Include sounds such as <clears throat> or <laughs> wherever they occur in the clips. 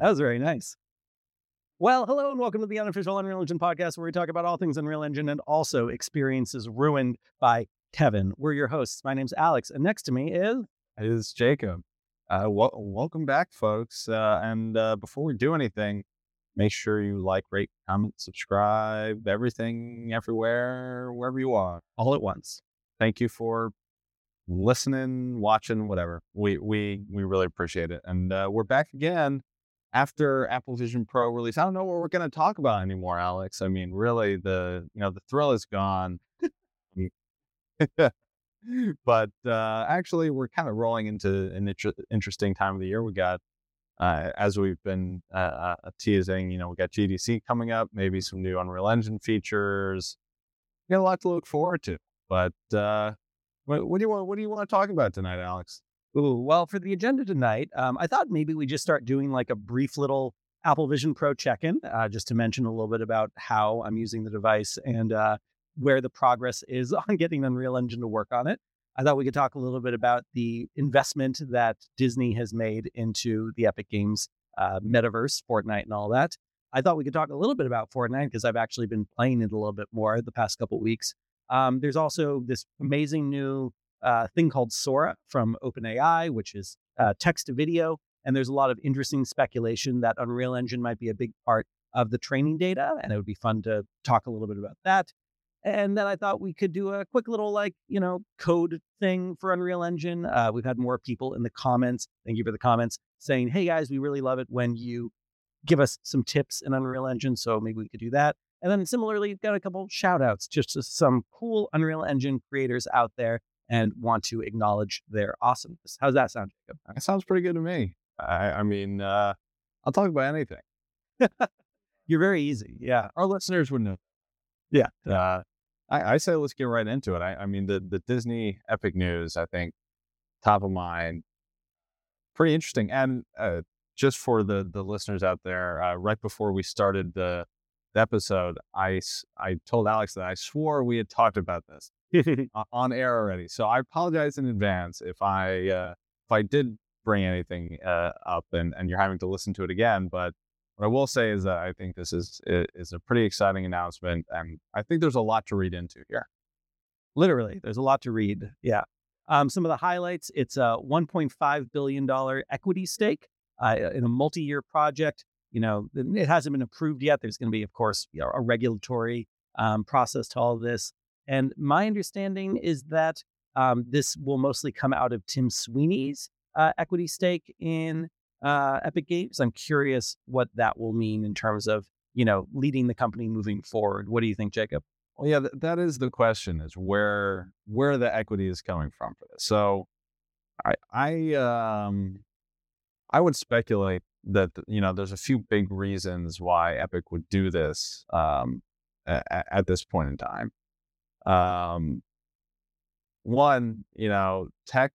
That was very nice. Well, hello and welcome to the unofficial Unreal Engine podcast, where we talk about all things Unreal Engine and also experiences ruined by Kevin. We're your hosts. My name's Alex, and next to me is is Jacob. Uh, wel- welcome back, folks. Uh, and uh, before we do anything, make sure you like, rate, comment, subscribe, everything, everywhere, wherever you are, all at once. Thank you for listening, watching, whatever. We we we really appreciate it. And uh, we're back again after Apple Vision Pro release, I don't know what we're going to talk about anymore, Alex. I mean, really, the you know the thrill is gone. <laughs> <laughs> but uh, actually, we're kind of rolling into an inter- interesting time of the year. We got, uh, as we've been uh, uh teasing, you know, we got GDC coming up, maybe some new Unreal Engine features. We got a lot to look forward to. But uh, what, what do you want? What do you want to talk about tonight, Alex? Ooh, well, for the agenda tonight, um, I thought maybe we just start doing like a brief little Apple Vision Pro check in, uh, just to mention a little bit about how I'm using the device and uh, where the progress is <laughs> on getting Unreal Engine to work on it. I thought we could talk a little bit about the investment that Disney has made into the Epic Games uh, metaverse, Fortnite, and all that. I thought we could talk a little bit about Fortnite because I've actually been playing it a little bit more the past couple weeks. Um, there's also this amazing new uh, thing called Sora from OpenAI, which is uh, text to video. And there's a lot of interesting speculation that Unreal Engine might be a big part of the training data. And it would be fun to talk a little bit about that. And then I thought we could do a quick little, like, you know, code thing for Unreal Engine. Uh, we've had more people in the comments. Thank you for the comments saying, hey guys, we really love it when you give us some tips in Unreal Engine. So maybe we could do that. And then similarly, got a couple shout outs just to some cool Unreal Engine creators out there and want to acknowledge their awesomeness. How's that sound, Jacob? That sounds pretty good to me. I, I mean, uh, I'll talk about anything. <laughs> You're very easy. Yeah. Our listeners would know. Yeah. Uh, I, I, say let's get right into it. I, I, mean, the, the Disney Epic News, I think, top of mind, pretty interesting. And uh, just for the, the listeners out there, uh, right before we started the, the episode, I, I told Alex that I swore we had talked about this. <laughs> on air already. So I apologize in advance if I uh, if I did bring anything uh, up and, and you're having to listen to it again. But what I will say is that I think this is is a pretty exciting announcement, and I think there's a lot to read into here. Literally, there's a lot to read. Yeah. Um, some of the highlights: it's a 1.5 billion dollar equity stake uh, in a multi-year project. You know, it hasn't been approved yet. There's going to be, of course, you know, a regulatory um, process to all of this. And my understanding is that um, this will mostly come out of Tim Sweeney's uh, equity stake in uh, Epic Games. I'm curious what that will mean in terms of you know leading the company moving forward. What do you think, Jacob? Well, yeah, th- that is the question: is where where the equity is coming from for this. So, I I um I would speculate that you know there's a few big reasons why Epic would do this um, at, at this point in time. Um, one, you know, tech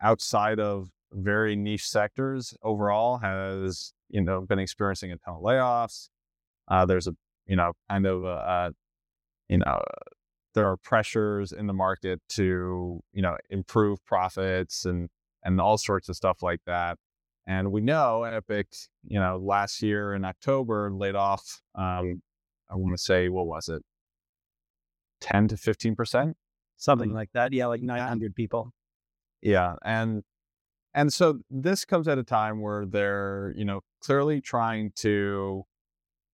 outside of very niche sectors overall has, you know, been experiencing a ton of layoffs. Uh, there's a, you know, kind of, a, you know, there are pressures in the market to, you know, improve profits and, and all sorts of stuff like that. And we know Epic, you know, last year in October laid off, um, I want to say, what was it? 10 to 15%. Something like that. Yeah, like 900 people. Yeah. And, and so this comes at a time where they're, you know, clearly trying to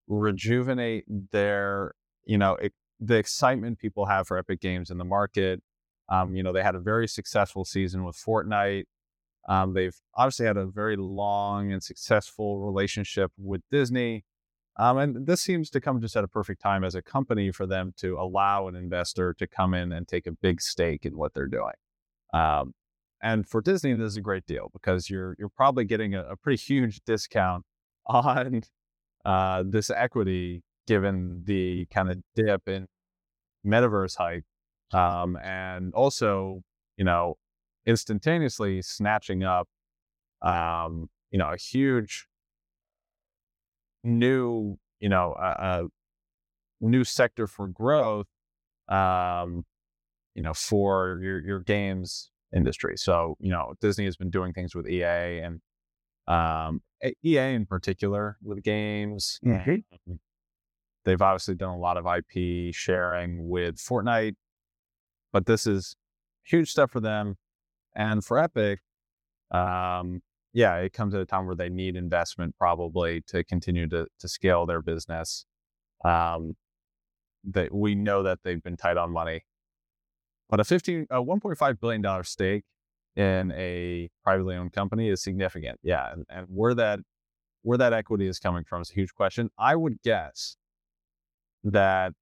rejuvenate their, you know, it, the excitement people have for Epic Games in the market. Um, you know, they had a very successful season with Fortnite. Um, they've obviously had a very long and successful relationship with Disney. Um, and this seems to come just at a perfect time as a company for them to allow an investor to come in and take a big stake in what they're doing. Um, and for Disney, this is a great deal because you're you're probably getting a, a pretty huge discount <laughs> on uh, this equity given the kind of dip in metaverse hype, um, and also you know instantaneously snatching up um, you know a huge new, you know, a, a new sector for growth, um, you know, for your your games industry. So, you know, Disney has been doing things with EA and um, EA in particular with games. Mhm. Um, They've obviously done a lot of IP sharing with Fortnite, but this is huge step for them. And for Epic, um, yeah, it comes at a time where they need investment probably to continue to to scale their business. Um, that we know that they've been tight on money, but a fifteen, a one point five billion dollar stake in a privately owned company is significant. Yeah, and, and where that where that equity is coming from is a huge question. I would guess that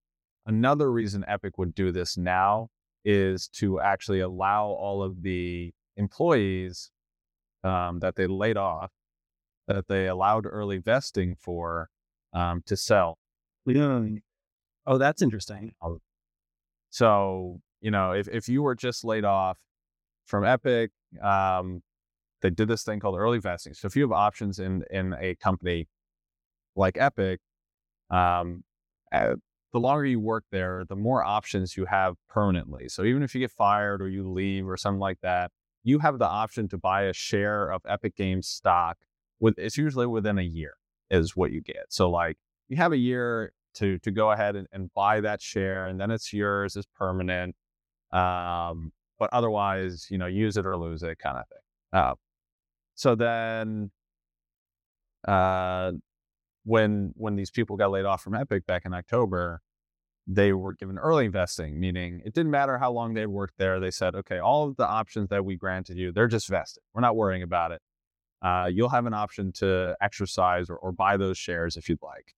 another reason Epic would do this now is to actually allow all of the employees um, that they laid off, that they allowed early vesting for, um, to sell. Yeah. Oh, that's interesting. So, you know, if, if you were just laid off from Epic, um, they did this thing called early vesting. So if you have options in in a company like Epic, um, uh, the longer you work there, the more options you have permanently. So even if you get fired or you leave or something like that, you have the option to buy a share of Epic Games stock. With it's usually within a year is what you get. So like you have a year to to go ahead and, and buy that share, and then it's yours. It's permanent. Um, but otherwise, you know, use it or lose it kind of thing. Uh, so then, uh, when when these people got laid off from Epic back in October, they were given early investing, meaning it didn't matter how long they worked there. They said, okay, all of the options that we granted you, they're just vested. We're not worrying about it. Uh, you'll have an option to exercise or, or buy those shares if you'd like.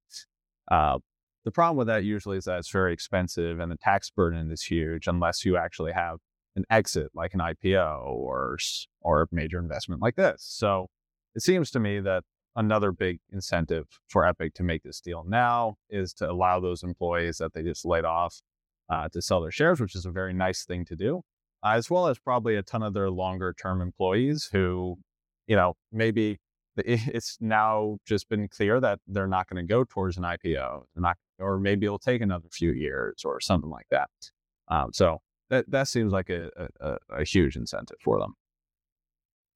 Uh, the problem with that usually is that it's very expensive and the tax burden is huge unless you actually have an exit like an IPO or or a major investment like this. So it seems to me that another big incentive for Epic to make this deal now is to allow those employees that they just laid off uh, to sell their shares, which is a very nice thing to do, uh, as well as probably a ton of their longer term employees who, you know, maybe it's now just been clear that they're not going to go towards an IPO. Not, or maybe it'll take another few years or something like that. Um, so that that seems like a, a, a huge incentive for them.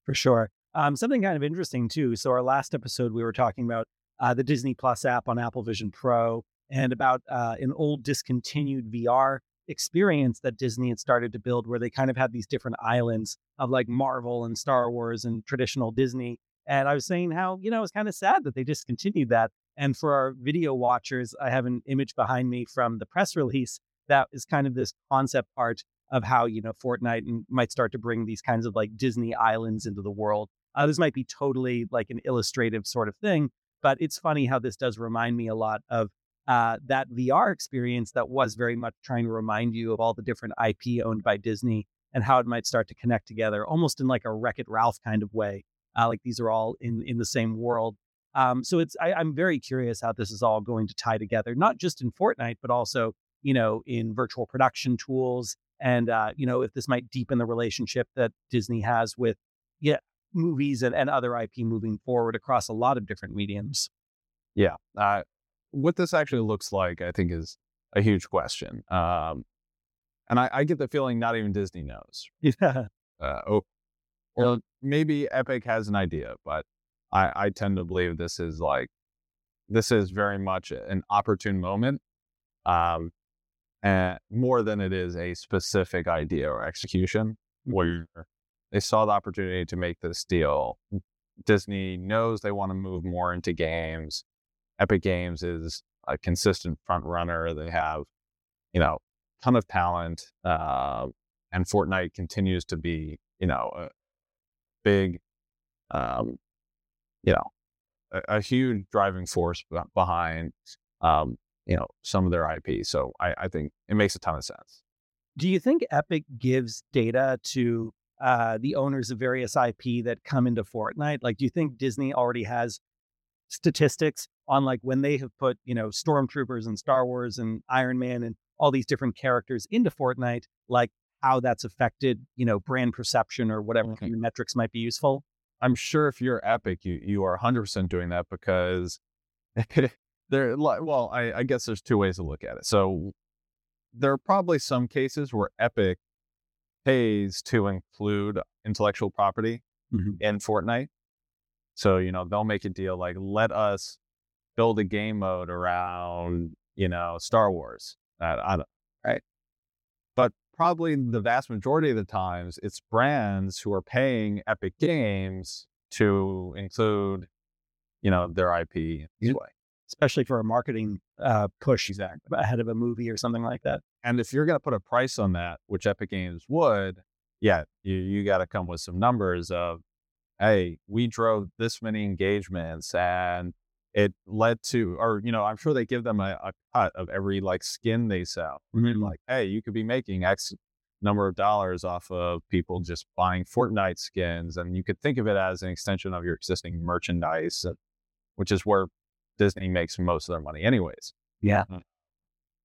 For sure. Um, something kind of interesting too. So our last episode, we were talking about uh, the Disney Plus app on Apple Vision Pro and about uh, an old discontinued VR experience that Disney had started to build, where they kind of had these different islands of like Marvel and Star Wars and traditional Disney. And I was saying how you know it was kind of sad that they discontinued that. And for our video watchers, I have an image behind me from the press release that is kind of this concept art of how you know Fortnite might start to bring these kinds of like Disney islands into the world. Uh, this might be totally like an illustrative sort of thing, but it's funny how this does remind me a lot of uh, that VR experience that was very much trying to remind you of all the different IP owned by Disney and how it might start to connect together, almost in like a Wreck It Ralph kind of way. Uh, like these are all in in the same world. Um, so it's I, I'm very curious how this is all going to tie together, not just in Fortnite, but also you know in virtual production tools, and uh, you know if this might deepen the relationship that Disney has with yeah movies and, and other IP moving forward across a lot of different mediums. Yeah. Uh, what this actually looks like, I think, is a huge question. Um, and I, I, get the feeling not even Disney knows. Yeah. Uh, oh, or maybe Epic has an idea, but I, I tend to believe this is like, this is very much an opportune moment. Um, and more than it is a specific idea or execution where they saw the opportunity to make this deal. Disney knows they want to move more into games. Epic Games is a consistent front runner. They have, you know, ton of talent, uh, and Fortnite continues to be, you know, a big, um, you know, a, a huge driving force behind, um, you know, some of their IP. So I, I think it makes a ton of sense. Do you think Epic gives data to uh, the owners of various IP that come into Fortnite? Like, do you think Disney already has statistics on like when they have put, you know, stormtroopers and Star Wars and Iron Man and all these different characters into Fortnite, like how that's affected, you know, brand perception or whatever okay. kind of metrics might be useful? I'm sure if you're Epic, you you are 100% doing that because <laughs> there. Well, I, I guess there's two ways to look at it. So there are probably some cases where Epic pays to include intellectual property mm-hmm. in Fortnite. So, you know, they'll make a deal like, let us build a game mode around, you know, Star Wars. I, I don't, right? But probably the vast majority of the times, it's brands who are paying Epic Games to include, you know, their IP this way. Especially for a marketing uh, push Exactly. ahead of a movie or something like that. And if you're going to put a price on that, which Epic Games would, yeah, you, you got to come with some numbers of, hey, we drove this many engagements and it led to, or, you know, I'm sure they give them a, a cut of every like skin they sell. Mhm. Like, hey, you could be making X number of dollars off of people just buying Fortnite skins. And you could think of it as an extension of your existing merchandise, uh, which is where Disney makes most of their money, anyways. Yeah.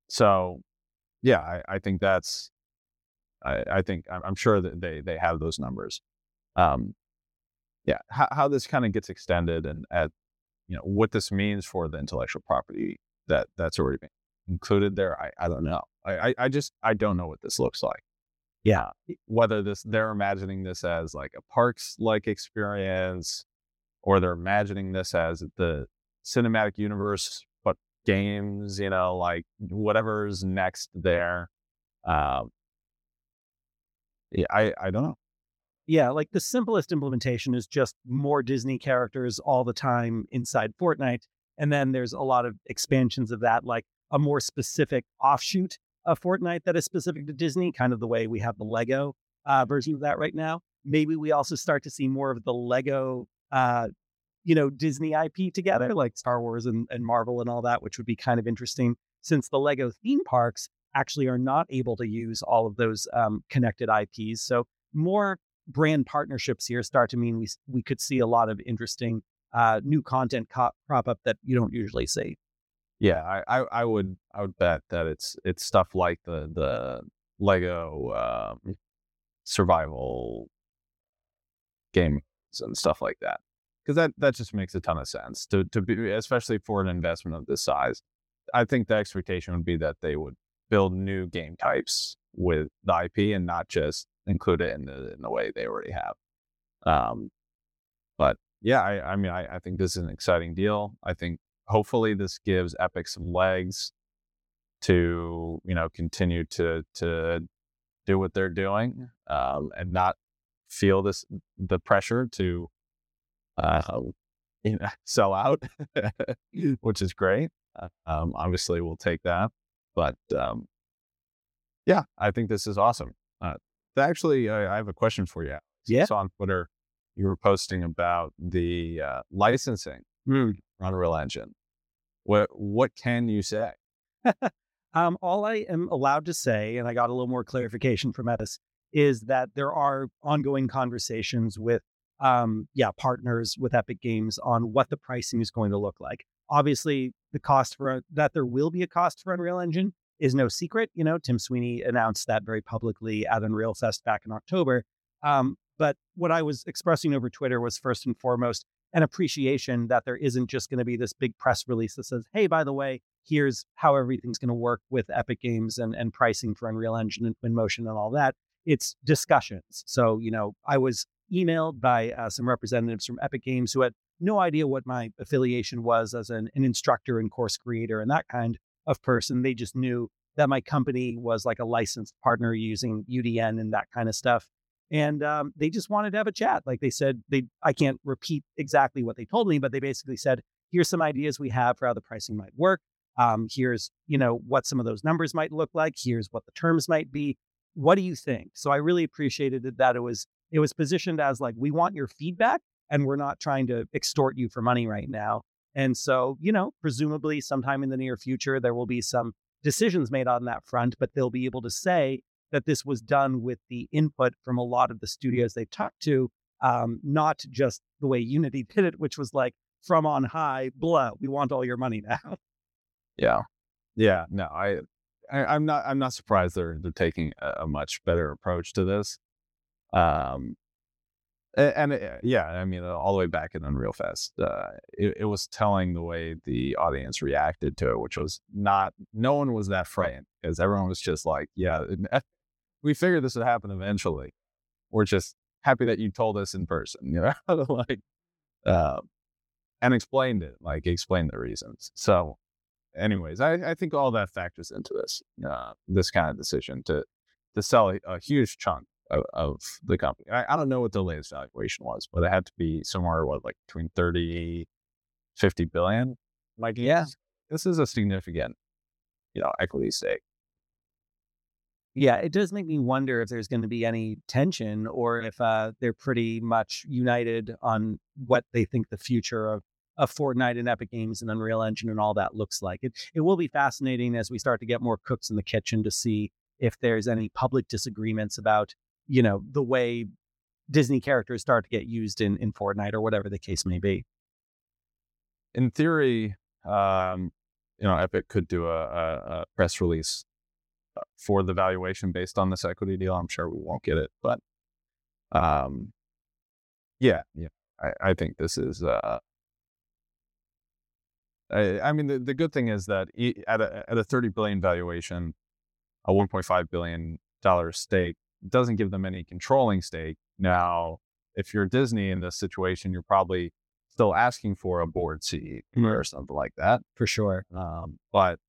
So, yeah, I, I think that's, I, I think I'm, sure that they they have those numbers. Um, yeah, how, how this kind of gets extended and at, you know, what this means for the intellectual property that that's already been included there. I, I don't know. I, I, just I don't know what this looks like. Yeah. Whether this they're imagining this as like a parks like experience, or they're imagining this as the cinematic universe, games, you know, like whatever's next there. Um, yeah, I, I don't know. Yeah, like the simplest implementation is just more Disney characters all the time inside Fortnite. And then there's a lot of expansions of that, like a more specific offshoot of Fortnite that is specific to Disney, kind of the way we have the Lego uh, version of that right now. Maybe we also start to see more of the Lego, uh, you know, Disney IP together, like Star Wars and, and Marvel and all that, which would be kind of interesting since the Lego theme parks actually are not able to use all of those um, connected IPs. So more brand partnerships here start to mean we we could see a lot of interesting uh, new content co- crop up that you don't usually see. Yeah, I, I, I would I would bet that it's it's stuff like the the Lego um, survival games and stuff like that because that that just makes a ton of sense to to be especially for an investment of this size. I think the expectation would be that they would build new game types with the IP and not just include it in the in the way they already have. Um, but yeah, I, I mean, I, I think this is an exciting deal. I think hopefully this gives Epic some legs to you know continue to to do what they're doing um, and not feel this the pressure to uh, <laughs> you know sell out, <laughs> which is great. Um, obviously, we'll take that, but um, yeah, I think this is awesome. Uh, actually, I, I have a question for you. Yeah. So on Twitter you were posting about the uh, licensing for Unreal Engine. What what can you say? <laughs> Um, all I am allowed to say, and I got a little more clarification from Edis, is that there are ongoing conversations with, um, yeah, partners with Epic Games on what the pricing is going to look like. Obviously, the cost for that there will be a cost for Unreal Engine is no secret. You know, Tim Sweeney announced that very publicly at Unreal Fest back in October. Um, but what I was expressing over Twitter was first and foremost an appreciation that there isn't just going to be this big press release that says, hey, by the way, here's how everything's going to work with Epic Games and, and pricing for Unreal Engine and Twinmotion and all that. It's discussions. So, you know, I was emailed by uh, some representatives from Epic Games who had no idea what my affiliation was as an, an instructor and course creator and that kind of person. They just knew that my company was like a licensed partner using UDN and that kind of stuff and um, they just wanted to have a chat. Like they said, they I can't repeat exactly what they told me, but they basically said, "Here's some ideas we have for how the pricing might work. Um, here's you know what some of those numbers might look like. Here's what the terms might be. What do you think?" So I really appreciated that it was it was positioned as like we want your feedback, and we're not trying to extort you for money right now. And so you know, presumably sometime in the near future there will be some decisions made on that front, but they'll be able to say that this was done with the input from a lot of the studios they've talked to, um, not just the way Unity <laughs> did it, which was like from on high, blah, we want all your money now. Yeah, yeah. No, I, I am not. I'm not surprised they're they're taking a, a much better approach to this. Um, and, uh, yeah, I mean, uh, all the way back in Unreal Fest, uh, it, it was telling the way the audience reacted to it, which was not. No one was that frightened because everyone was just like, "Yeah, we figured this would happen eventually. We're just happy that you told us in person." You know, <laughs> like uh, and explained it, like explained the reasons. So, anyways, I, I think all that factors into this uh, this kind of decision to to sell a, a huge chunk of, of, the company. I, I don't know what the latest valuation was, but it had to be somewhere what like between 30, 50 billion. My guess. Yeah. This is a significant, you know, equity stake. Yeah, it does make me wonder if there's going to be any tension or if uh, they're pretty much united on what they think the future of, of Fortnite and Epic Games and Unreal Engine and all that looks like. It it will be fascinating as we start to get more cooks in the kitchen to see if there's any public disagreements about you know the way Disney characters start to get used in in Fortnite or whatever the case may be. In theory, um, you know, Epic could do a, a, a press release uh, for the valuation based on this equity deal. I'm sure we won't get it, but um, yeah, yeah, I, I think this is. Uh, I, I mean, the, the good thing is that at a at a 30 billion valuation, a 1.5 billion dollar stake doesn't give them any controlling stake. Now, if you're Disney in this situation, you're probably still asking for a board seat mm-hmm. or something like that. For sure. Um, but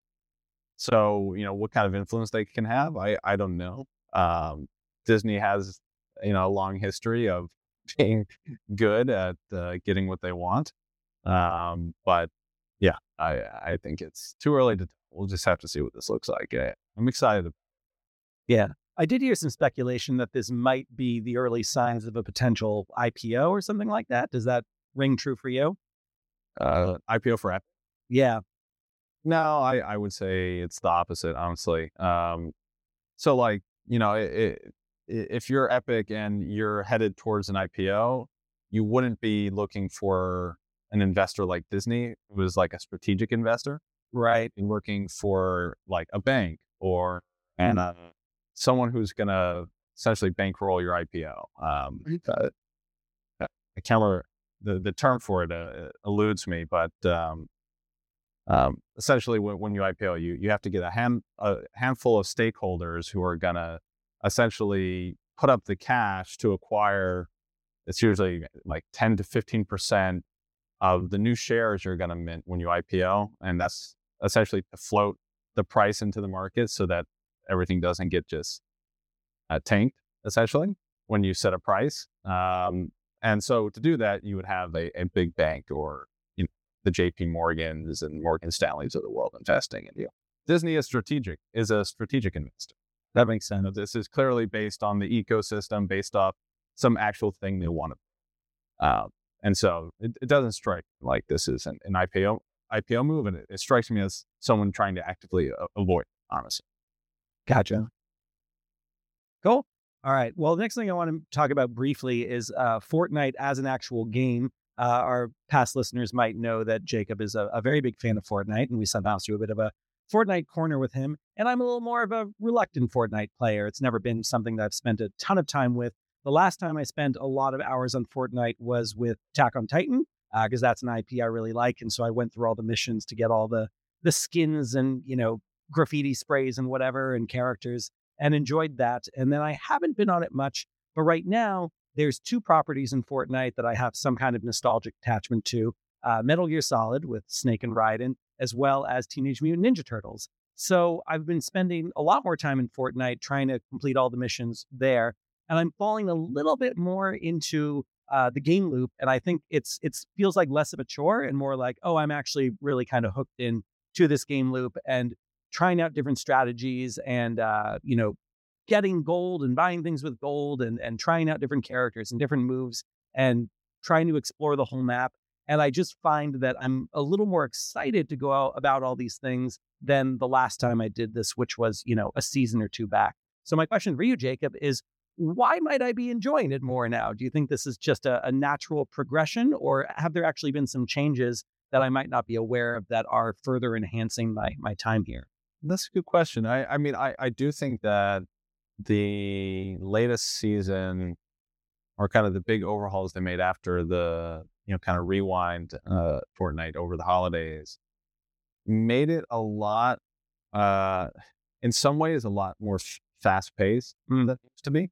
so, you know, what kind of influence they can have, I, I don't know. Um, Disney has, you know, a long history of <laughs> being good at uh, getting what they want. Um, but yeah, I, I think it's too early to, we'll just have to see what this looks like. I, I'm excited. Yeah. I did hear some speculation that this might be the early signs of a potential IPO or something like that. Does that ring true for you? Uh, IPO for Epic? Yeah. No, I, I would say it's the opposite, honestly. Um, so, like, you know, it, it, if you're Epic and you're headed towards an IPO, you wouldn't be looking for an investor like Disney, who is like a strategic investor, right? And working for like a bank or and uh, someone who's going to essentially bankroll your IPO. Um, uh, I can't remember the, the term for it uh, eludes me, but um, um, essentially when, when, you IPO, you, you have to get a, hand, a handful of stakeholders who are going to essentially put up the cash to acquire, it's usually like 10 to 15% of the new shares you're going to mint when you IPO. And that's essentially to float the price into the market so that everything doesn't get just uh, tanked essentially when you set a price. Um, and so to do that, you would have a, a big bank or you know, the JP Morgans and Morgan Stanleys of the world investing in you. Disney is strategic, is a strategic investor. That makes sense. this is clearly based on the ecosystem, based off some actual thing they want to. Uh, and so it, it, doesn't strike like this is an, an IPO IPO move, and it, it, strikes me as someone trying to actively uh, avoid, honestly. Gotcha. Cool. All right. Well, the next thing I want to talk about briefly is uh, Fortnite as an actual game. Uh, our past listeners might know that Jacob is a, a, very big fan of Fortnite, and we sometimes do a bit of a Fortnite corner with him. And I'm a little more of a reluctant Fortnite player. It's never been something that I've spent a ton of time with. The last time I spent a lot of hours on Fortnite was with Attack on Titan, because uh, that's an IP I really like. And so I went through all the missions to get all the the skins and you know graffiti sprays and whatever and characters and enjoyed that. And then I haven't been on it much, but right now there's two properties in Fortnite that I have some kind of nostalgic attachment to uh, Metal Gear Solid with Snake and Raiden, as well as Teenage Mutant Ninja Turtles. So I've been spending a lot more time in Fortnite trying to complete all the missions there. And I'm falling a little bit more into uh, the game loop. And I think it's it feels like less of a chore and more like, oh, I'm actually really kind of hooked in to this game loop. And trying out different strategies and uh, you know getting gold and buying things with gold and and trying out different characters and different moves and trying to explore the whole map and i just find that i'm a little more excited to go out about all these things than the last time i did this which was you know a season or two back. So my question for you jacob is why might i be enjoying it more now? Do you think this is just a, a natural progression or have there actually been some changes that i might not be aware of that are further enhancing my my time here that's a good question. I, I mean, I, I do think that the latest season or kind of the big overhauls they made after the, you know, kind of rewind uh, Fortnite over the holidays made it a lot, uh, in some ways, a lot more f- fast paced mm. than it used to be,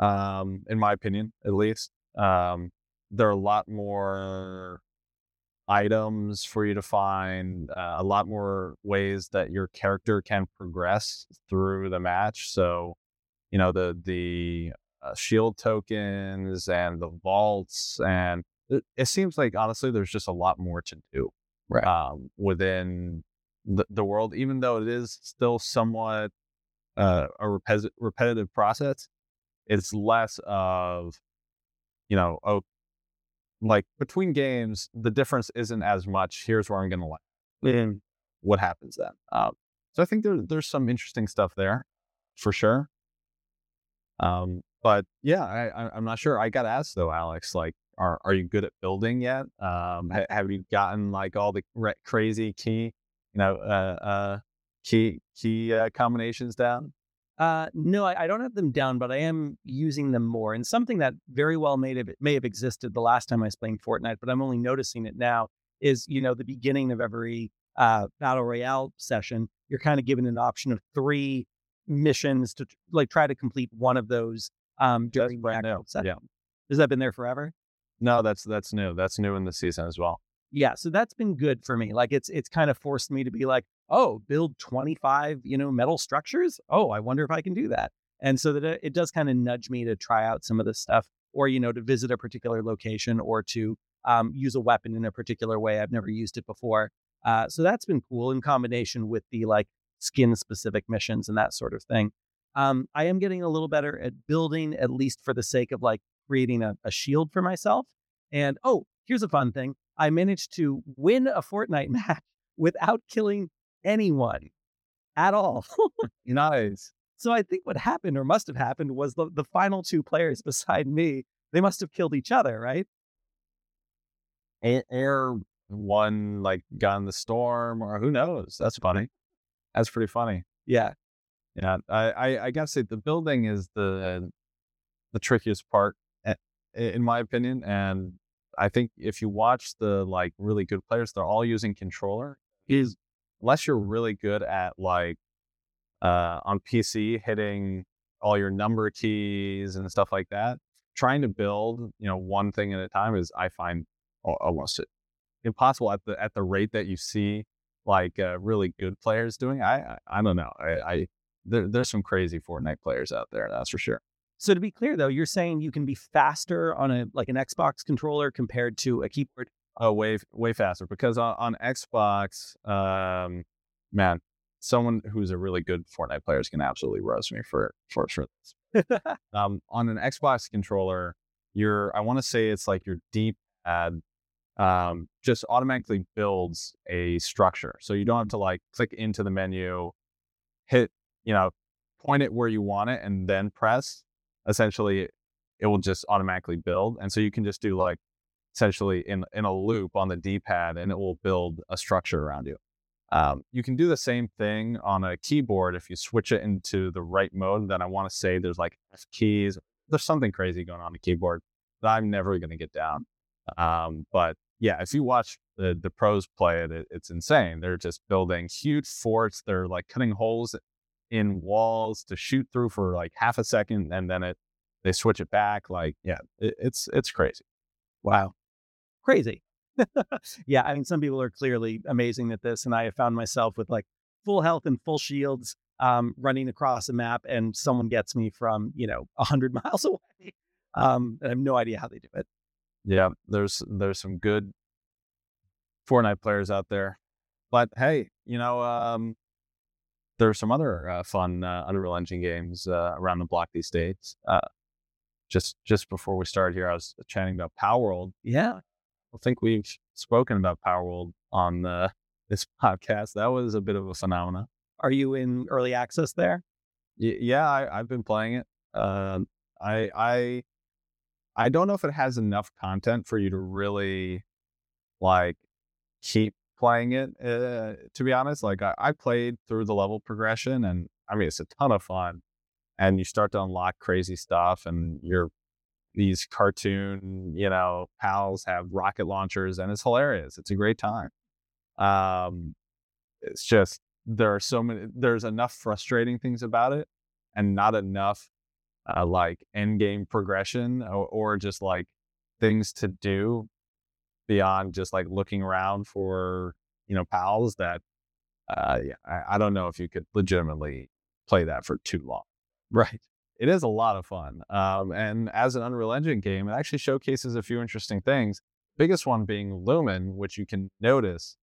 um, in my opinion, at least. Um, there are a lot more items for you to find, uh, a lot more ways that your character can progress through the match. So, you know, the the uh, shield tokens and the vaults, and it, it, seems like honestly, there's just a lot more to do right. um, within the, the world, even though it is still somewhat uh, a repetitive, repetitive process. It's less of, you know, oh, like between games, the difference isn't as much. Here's where I'm going to land. And what happens then? Um, so I think there, there's some interesting stuff there for sure. Um, but yeah, I, am not sure. I got asked though, Alex, like, are, are you good at building yet? Um, ha- have you gotten like all the re- crazy key, you know, uh, uh, key, key uh, combinations down? Uh, no, I, I, don't have them down, but I am using them more. And something that very well may have may have existed the last time I was playing Fortnite, but I'm only noticing it now is you know the beginning of every uh, battle royale session, you're kind of given an option of three missions to like try to complete one of those um, during the actual session. Yeah. Has that been there forever? No, that's that's new. That's new in the season as well. Yeah, so that's been good for me. Like it's it's kind of forced me to be like, oh, build 25, you know, metal structures. Oh, I wonder if I can do that. And so that it does kind of nudge me to try out some of this stuff or, you know, to visit a particular location or to um, use a weapon in a particular way. I've never used it before. Uh, so that's been cool in combination with the like skin specific missions and that sort of thing. Um, I am getting a little better at building, at least for the sake of like creating a, a shield for myself. And oh, here's a fun thing I managed to win a Fortnite <laughs> match without killing anyone at all. <laughs> <laughs> nice. So I think what happened or must have happened was the, the final two players <laughs> beside me, they must have killed each other, right? Or one like got in the storm, or who knows? That's funny. That's pretty funny. Yeah. Yeah. I, I, I gotta the building is the the trickiest part eh, in my opinion. And I think if you watch the like really good players, they're all using controller. Is unless you're really good at like uh, on PC hitting all your number keys and stuff like that, trying to build you know one thing at a time is I find almost impossible at the at the rate that you see like uh, really good players doing. I I, I don't know. I, I there, there's some crazy Fortnite players out there. That's for sure. So to be clear though, you're saying you can be faster on a like an Xbox controller compared to a keyboard Oh, way way faster because on, on Xbox, um, man, someone who's a really good Fortnite player is going to absolutely roast me for for for this. <laughs> um, on an Xbox controller, your I want to say it's like your D pad um, just automatically builds a structure, so you don't have to like click into the menu, hit you know, point it where you want it, and then press. Essentially, it will just automatically build, and so you can just do like essentially in, in a loop on the D-pad and it will build a structure around you. Um, you can do the same thing on a keyboard if you switch it into the right mode. Then I want to say there's like F keys. There's something crazy going on the keyboard that I'm never going to get down. Um, but yeah, if you watch the the pros play it, it, it's insane. They're just building huge forts. They're like cutting holes in walls to shoot through for like half a second, and then it they switch it back. Like yeah, it, it's it's crazy. Wow crazy. <laughs> yeah, I mean, some people are clearly amazing at this, and I have found myself with like full health and full shields um, running across a map, and someone gets me from you know a hundred <laughs> miles away. Um, I have no idea how they do it. Yeah, there's there's some good Fortnite players out there, but hey, you know, um, there are some other uh, fun uh, Unreal Engine games uh, around the block these days. Uh, just just before we started here, I was chatting about Palworld. Yeah, I think we've spoken about Palworld on the, <laughs> this podcast. That was a bit of a phenomenon. Are you in early access there? Y- yeah, I, have been playing it. Uh, I I I don't know if it has enough content for you to really like keep playing it. Uh, to be honest, like I, I played through the level progression, and I mean it's a ton of fun. And you start to unlock crazy stuff, and you're these cartoon, you know, pals have rocket launchers and it's hilarious. It's a great time. Um, it's just, there are so many, there's enough frustrating things about it and not enough uh, like end game progression or, or just like things to do beyond just like looking around for you know pals that uh, yeah, I, I don't know if you could legitimately play that for too long. <laughs> Right. It is a lot of fun. Um, and as an Unreal Engine game, it actually showcases a few interesting things. Biggest one being Lumen, which you can notice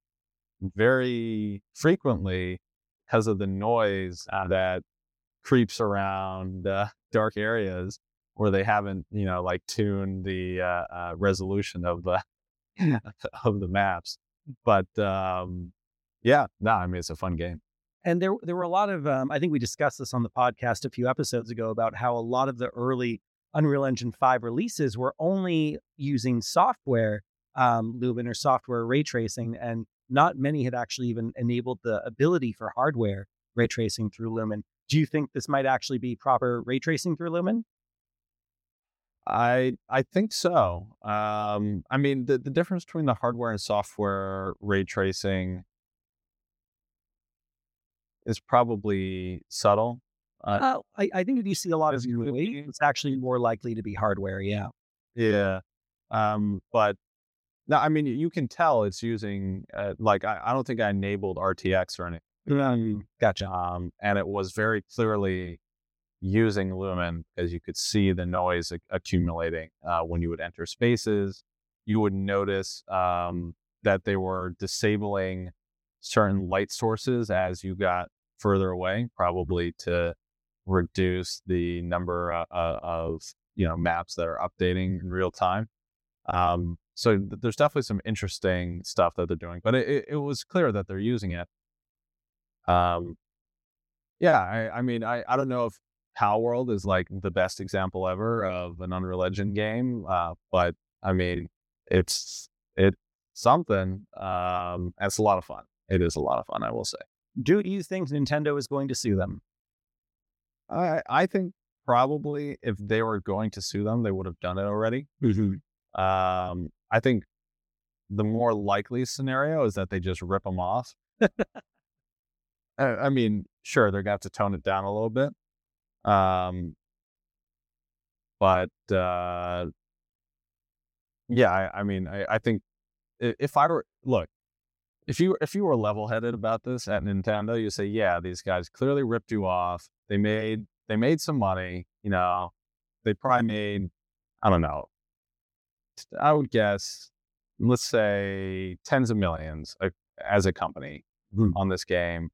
very frequently because of the noise uh, that creeps around uh, dark areas where they haven't, you know, like tuned the uh, uh resolution of the <laughs> of the maps. But um, yeah, no, I mean it's a fun game. And there, there were a lot of. Um, I think we discussed this on the podcast a few episodes ago about how a lot of the early Unreal Engine five releases were only using software, um, Lumen or software ray tracing, and not many had actually even enabled the ability for hardware ray tracing through Lumen. Do you think this might actually be proper ray tracing through Lumen? I I think so. Um, I mean, the, the difference between the hardware and software ray tracing is probably subtle. Uh, uh, I, I think if you see a lot of noise, it's actually more likely to be hardware. Yeah. Yeah. Um, but no, I mean, you can tell it's using, uh, like, I, I don't think I enabled RTX or anything. Mm, gotcha. Um, and it was very clearly using Lumen because you could see the noise accumulating uh, when you would enter spaces. You would notice um, that they were disabling certain light sources as you got further away, probably to reduce the number uh, uh, of you know maps that are updating in real time. Um, so th- there's definitely some interesting stuff that they're doing, but it, it was clear that they're using it. Um, yeah, I, I mean, I, I don't know if Palworld is like the best example ever of an Unreal Engine game, uh, but I mean, it's it's something. Um, it's a lot of fun. It is a lot of fun, I will say. Do you think Nintendo is going to sue them? I I think probably if they were going to sue them, they would have done it already. Mm-hmm. Um, I think the more likely scenario is that they just rip them off. I, I, mean, sure, they're gonna have to tone it down a little bit. Um, but uh, yeah, I, I mean, I, I think if I were look, if you if you were level headed about this at Nintendo, you say, yeah, these guys clearly ripped you off. They made they made some money. You know, they probably made I don't know. I would guess, let's say tens of millions as a company mm-hmm. on this game.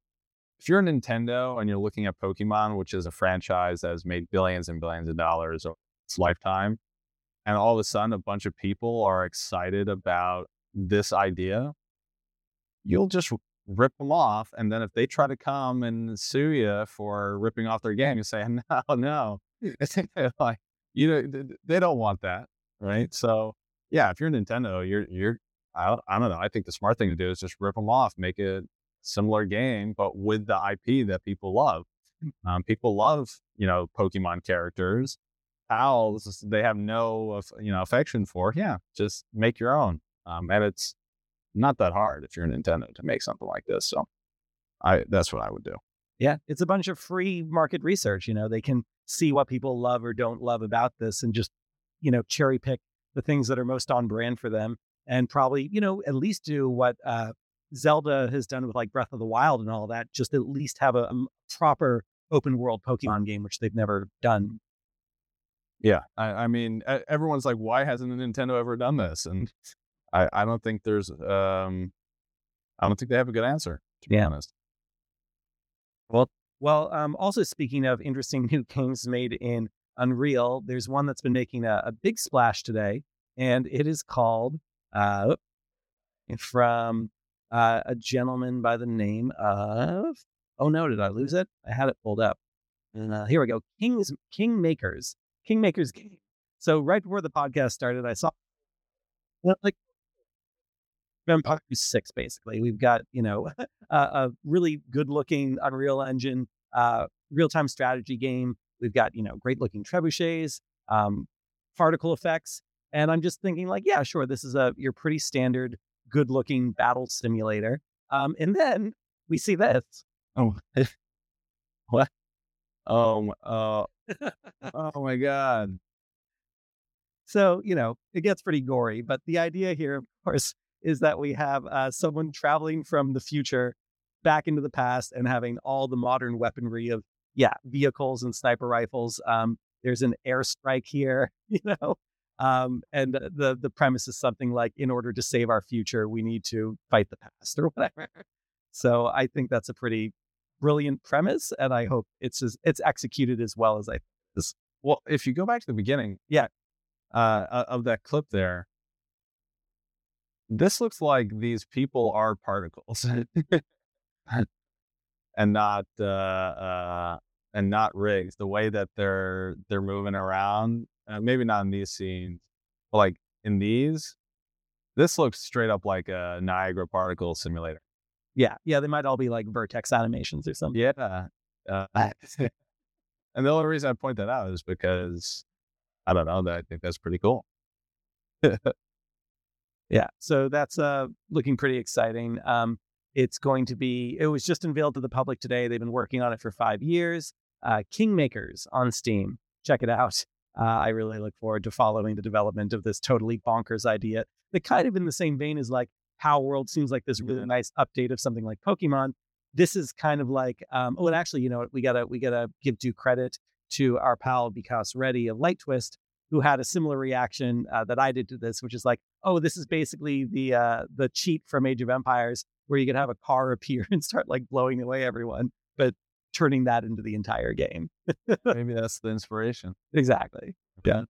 If you're a Nintendo and you're looking at Pokemon, which is a franchise that has made billions and billions of dollars over its lifetime, and all of a sudden a bunch of people are excited about this idea you'll just rip them off. And then if they try to come and sue you for ripping off their game, you say, no, <laughs> no. <laughs> like, you know, they don't want that. Right. So yeah, if you're Nintendo, you're, you're, I, I don't know. I think the smart thing to do is just rip them off, make a similar game, but with the IP that people love. Um, people love, you know, Pokemon characters. Pals, they have no, you know, affection for. Yeah, just make your own. Um, and it's not that hard if you're a Nintendo to make something like this. So I that's what I would do. Yeah, it's a bunch of free market research. You know, they can see what people love or don't love about this and just, you know, cherry pick the things that are most on brand for them and probably, you know, at least do what uh, Zelda has done with like Breath of the Wild and all that, just at least have a, a proper open world Pokemon game, which they've never done. Yeah. I, I mean, everyone's like, why hasn't Nintendo ever done this? And I, I don't think there's um I don't think they have a good answer, to be honest. Well well, um also speaking of interesting <laughs> new games made in Unreal, there's one that's been making a, a big splash today, and it is called uh from uh, a gentleman by the name of oh no, did I lose it? I had it pulled up. And uh, here we go. King's Kingmakers. Kingmakers game. So right before the podcast started, I saw like Vampire 6, basically. We've got, you know, <laughs> a, a really good looking Unreal Engine uh, real time strategy game. We've got, you know, great looking trebuchets, um, particle effects. And I'm just thinking, like, yeah, sure, this is a your pretty standard, good looking battle simulator. Um, and then we see this. Oh, <laughs> what? Oh, uh, <laughs> oh my God. so you know it gets pretty gory. But the idea here, of course, is that we have uh, someone traveling from the future back into the past and having all the modern weaponry of yeah vehicles and sniper rifles. Um, there's an airstrike here, <laughs> you know, um, and the the premise is something like in order to save our future, we need to fight the past <laughs> or whatever. So I think that's a pretty brilliant premise, and I hope it's as, it's executed as well as I. Think is. Well, if you go back to the beginning, yeah, uh, of that clip there, this looks like these people are particles, <laughs> and not uh, uh, and not rigs. The way that they're they're moving around, uh, maybe not in these scenes, but like in these, this looks straight up like a Niagara particle simulator. Yeah, yeah, they might all be like vertex animations or something. Yeah. Uh, <laughs> and the only reason I point that out is because I don't know that I think that's pretty cool. <laughs> yeah, so that's uh looking pretty exciting. Um, it's going to be. It was just unveiled to the public today. They've been working on it for five years. Uh, Kingmakers on Steam. Check it out. <laughs> Uh, I really look forward to following the development of this totally bonkers idea. That kind of in the same vein is like Palworld seems like this really nice update of something like Pokemon. This is kind of like, um, oh, and actually, you know, we gotta we gotta give due credit to our pal Vikas Reddy of Light Twist, who had a similar reaction uh, that I did to this, which is like, oh, this is basically the uh, the cheat from Age of Empires, where you can have a car <laughs> appear and start like blowing away everyone, but turning that into the entire game. <laughs> Maybe that's the inspiration. Exactly. Yeah.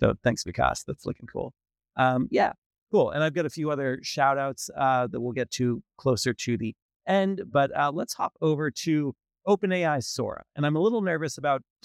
So thanks, Vikas. That's looking cool. Um, yeah, Cool. And I've got a few other shout outs uh, that we'll get to closer to the end. But uh, let's hop over to OpenAI Sora. And I'm a little nervous about <clears throat>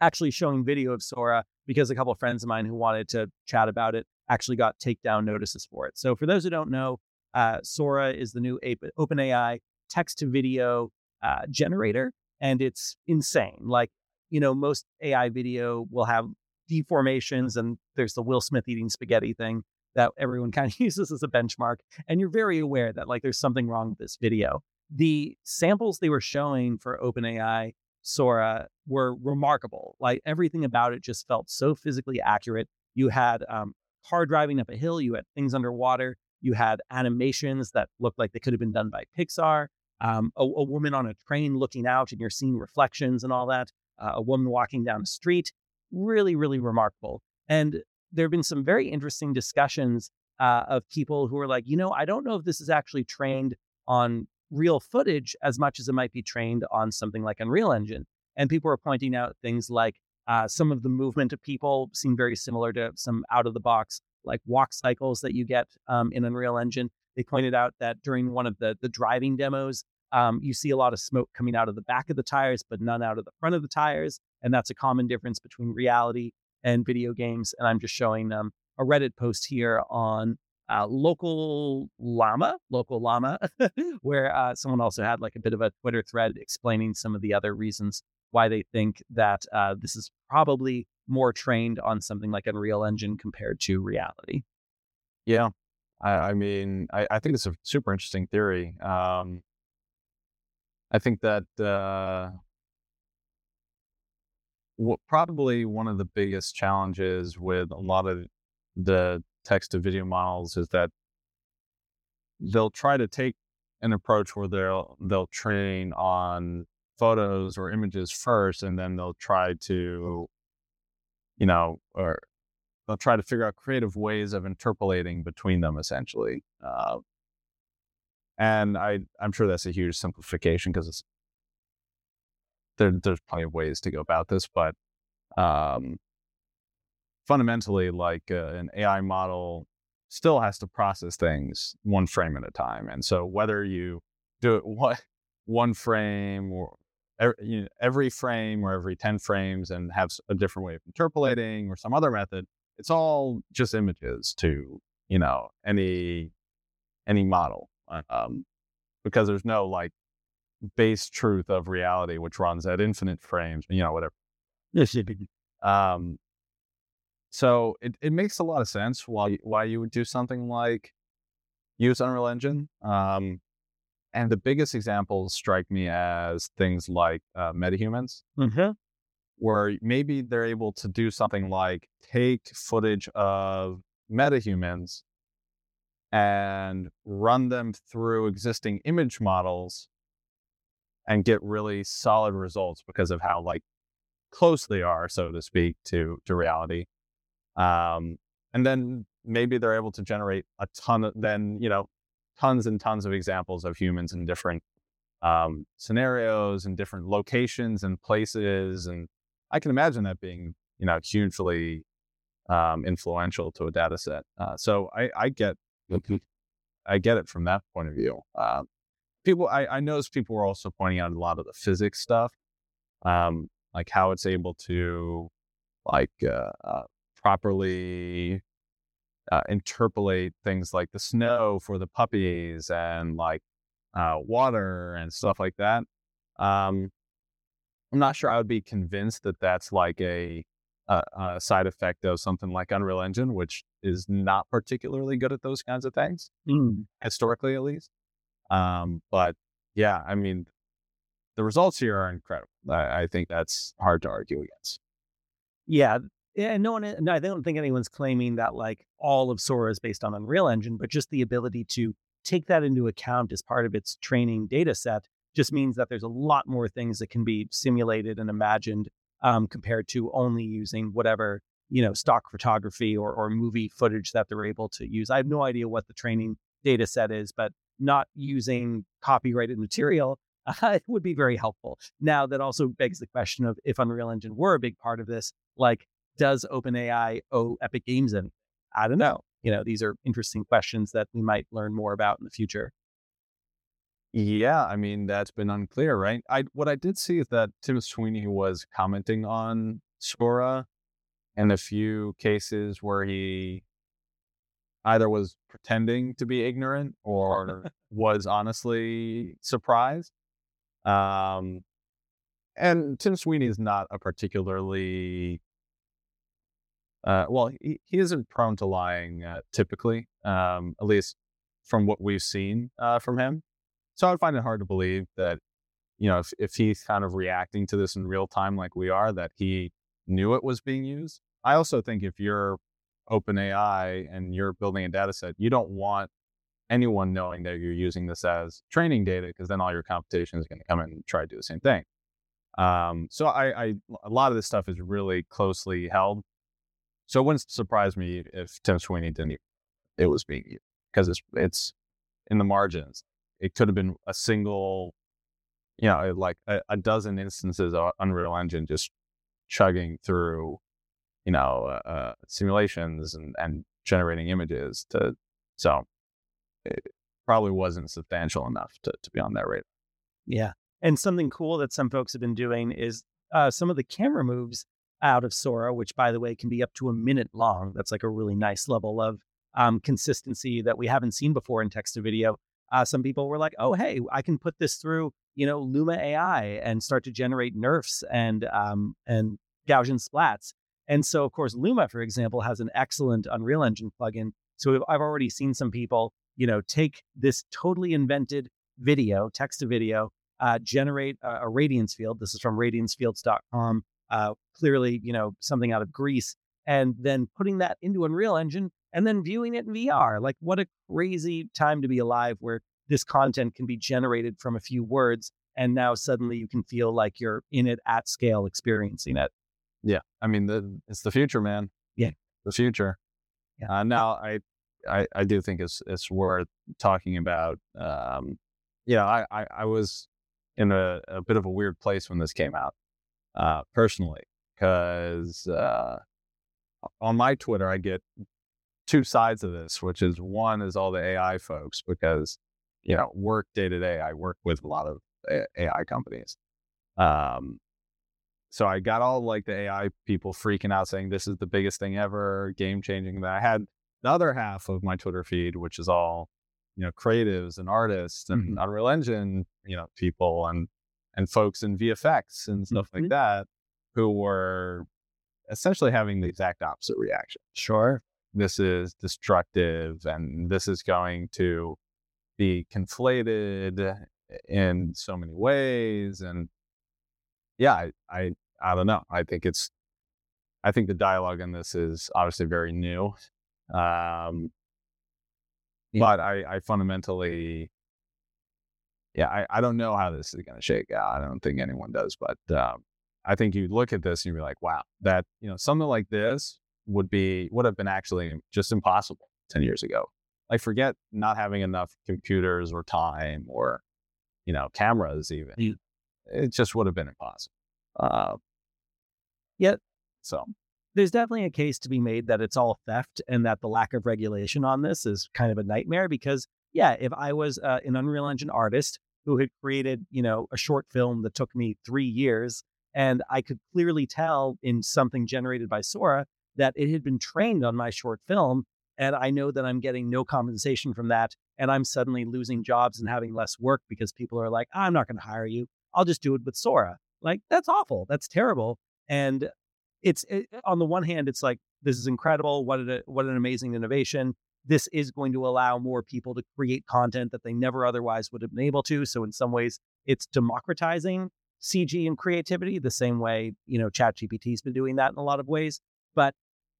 actually showing video of Sora because a couple of friends of mine who wanted to chat about it actually got takedown notices for it. So for those who don't know, uh, Sora is the new OpenAI text to video uh, generator, and it's insane. Like, you know, most AI video will have deformations, and there's the Will Smith eating spaghetti thing that everyone <laughs> kind of uses as a benchmark. And you're very aware that like there's something wrong with this video. The samples they were showing for OpenAI Sora were remarkable. Like everything about it just felt so physically accurate. You had um, car driving up a hill, you had things underwater, you had animations that looked like they could have been done by Pixar. Um, a, a, woman on a train looking out and you're seeing reflections and all that. Uh, a woman walking down the street. Really, really remarkable. And there have been some very interesting discussions uh, of people who are like, you know, I don't know if this is actually trained on real footage as much as it might be trained on something like Unreal Engine. And people are pointing out things like uh, some of the movement of people seem very similar to some out of the box like walk cycles that you get um, in Unreal Engine. They pointed out that during one of the the driving demos, um, you see a lot of smoke coming out of the back of the tires, but none out of the front of the tires, and that's a common difference between reality and video games. And I'm just showing um, a Reddit post here on uh, local llama, local llama, <laughs> where uh, someone also had like a bit of a Twitter thread explaining some of the other reasons why they think that uh, this is probably more trained on something like Unreal Engine compared to reality. Yeah, I, I mean, I, I, think it's a super interesting theory. Um, I think that uh, probably one of the biggest challenges with a lot of the text to video models is that they'll try to take an approach where they'll they'll train on photos or images first and then they'll try to you know or they'll try to figure out creative ways of interpolating between them essentially uh, and i i'm sure that's a huge simplification because it's there, there's plenty of ways to go about this, but um, fundamentally, like uh, an AI model still has to process things one frame at a time. And so whether you do it one, one frame or every, you know, every frame or every 10 frames and have a different way of interpolating or some other method, it's all just images to, you know, any, any model. Um, because there's no like base truth of reality, which runs at infinite frames, you know, whatever. Yes, um, so it, it makes a lot of sense why you, why you would do something like use Unreal Engine. Um, and the biggest examples strike me as things like uh, metahumans. Mm-hmm. where maybe they're able to do something like take footage of metahumans and run them through existing image models and get really solid results because of how like close they are, so to speak, to to reality. Um, and then maybe they're able to generate a ton of then you know tons and tons of examples of humans in different um, scenarios and different locations and places and I can imagine that being, you know, hugely um, influential to a data set. Uh, so I, I get, I get it from that point of view. Uh, people, I, I noticed people were also pointing out a lot of the physics stuff, um, like how it's able to, like, uh, uh properly uh, interpolate things like the snow for the puppies and like uh, water and stuff like that. Um, I'm not sure I would be convinced that that's like a, a, a, side effect of something like Unreal Engine, which is not particularly good at those kinds of things, mm. historically at least. Um, but yeah, I mean, the results here are incredible. I, I think that's hard to argue against. Yeah, yeah, no one. No, I don't think anyone's claiming that like all of Sora is based on Unreal Engine, but just the ability to take that into account as part of its training data set just means that there's a lot more things that can be simulated and imagined um, compared to only using whatever you know stock photography or, or movie footage that they're able to use. I have no idea what the training data set is, but not using copyrighted material <laughs> uh, would be very helpful. Now that also begs the question of if Unreal Engine were a big part of this, like does OpenAI owe Epic Games anything? I don't know. You know, these are interesting questions that we might learn more about in the future. Yeah, I mean that's been unclear, right? I what I did see is that Tim Sweeney was commenting on Sora and a few cases where he either was pretending to be ignorant or <laughs> was honestly surprised. Um, and Tim Sweeney is not a particularly uh, well, he, he isn't prone to lying uh, typically, um, at least from what we've seen uh, from him. So I would find it hard to believe that, you know, if, if he's kind of reacting to this in real time like we are, that he knew it was being used. I also think if you're OpenAI and you're building a data set, you don't want anyone knowing that you're using this as training data because then all your competition is going to come in and try to do the same thing. Um, so I, I, a lot of this stuff is really closely held. So it wouldn't surprise me if Tim Sweeney didn't. It was being because it's it's in the margins it could have been a single, you know, like a, a dozen instances of Unreal Engine just chugging through, you know, uh, uh, simulations and, and generating images to, so it probably wasn't substantial enough to, to be on that radar. Yeah. And something cool that some folks have been doing is uh, some of the camera moves out of Sora, which by the way can be up to a minute long. That's like a really nice level of um, consistency that we haven't seen before in text to video uh, some people were like, "Oh, hey, I can put this through, you know, Luma AI and start to generate NeRFs and um, and Gaussian splats." And so, of course, Luma, for example, has an excellent Unreal Engine plugin. So I've already seen some people, you know, take this totally invented video, text to video, uh, generate a, a, radiance field. This is from radiancefields.com. Uh, clearly, you know, something out of Greece, and then putting that into Unreal Engine and then viewing it in VR. Like, what a crazy time to be alive where this content can be generated from a few words. And now suddenly you can feel like you're in it at scale, experiencing it. Yeah. I mean, the, it's the future, man. Yeah. The future. Yeah. Uh, now, I, I, I do think it's, it's worth talking about. Um, you know, I, I, I was in a, a bit of a weird place when this came out, uh, personally, because uh, on my Twitter, I get two sides of this, which is one is all the AI folks because you know work day to day. I work with a lot of AI companies. Um, so I got all like the AI people freaking out saying this is the biggest thing ever, game changing. That I had the other half of my Twitter feed, which is all you know creatives and artists and mm-hmm. Unreal Engine, you know people and and folks in VFX and stuff mm-hmm. like that, who were essentially having the exact opposite reaction. Sure this is destructive and this is going to be conflated in so many ways and yeah I, I I don't know. I think it's, I think the dialogue in this is obviously very new. Um, yeah. but I, I fundamentally, yeah, I, I don't know how this is going to shake out. I don't think anyone does, but um, I think you look at this and you're like, wow, that, you know, something like this would be, would have been actually just impossible 10 years ago. Like forget not having enough computers or time or, you know, cameras even. Yeah. It just would have been impossible. Uh, Yet, so there's definitely a case to be made that it's all theft and that the lack of regulation on this is kind of a nightmare because yeah, if I was uh, an Unreal Engine artist who had created, you know, a short film that took me 3 years and I could clearly tell in something generated by Sora that it had been trained on my short film and I know that I'm getting no compensation from that and I'm suddenly losing jobs and having less work because people are like, "I'm not going to hire you. I'll just do it with Sora." Like that's awful. That's terrible. And it's it, on the one hand, it's like this is incredible. What a, what an amazing innovation. This is going to allow more people to create content that they never otherwise would have been able to. So in some ways, it's democratizing CG and creativity the same way you know ChatGPT's been doing that in a lot of ways. But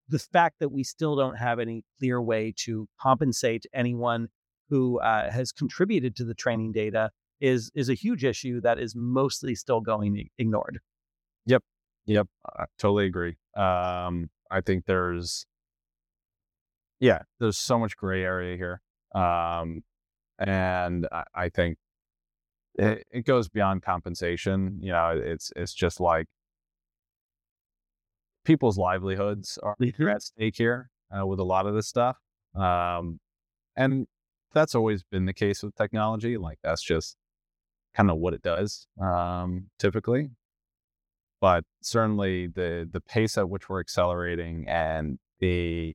the fact that we still don't have any clear way to compensate anyone who uh, has contributed to the training data is is a huge issue that is mostly still going ignored. Yep, yep, I totally agree. Um, I think there's, yeah, there's so much gray area here, um, and I, I think it, it, goes beyond compensation. You know, it's it's just like people's livelihoods are <laughs> at stake here uh, with a lot of this stuff, um, and that's always been the case with technology. Like that's just kind of what it does um, typically. But certainly the the pace at which we're accelerating and the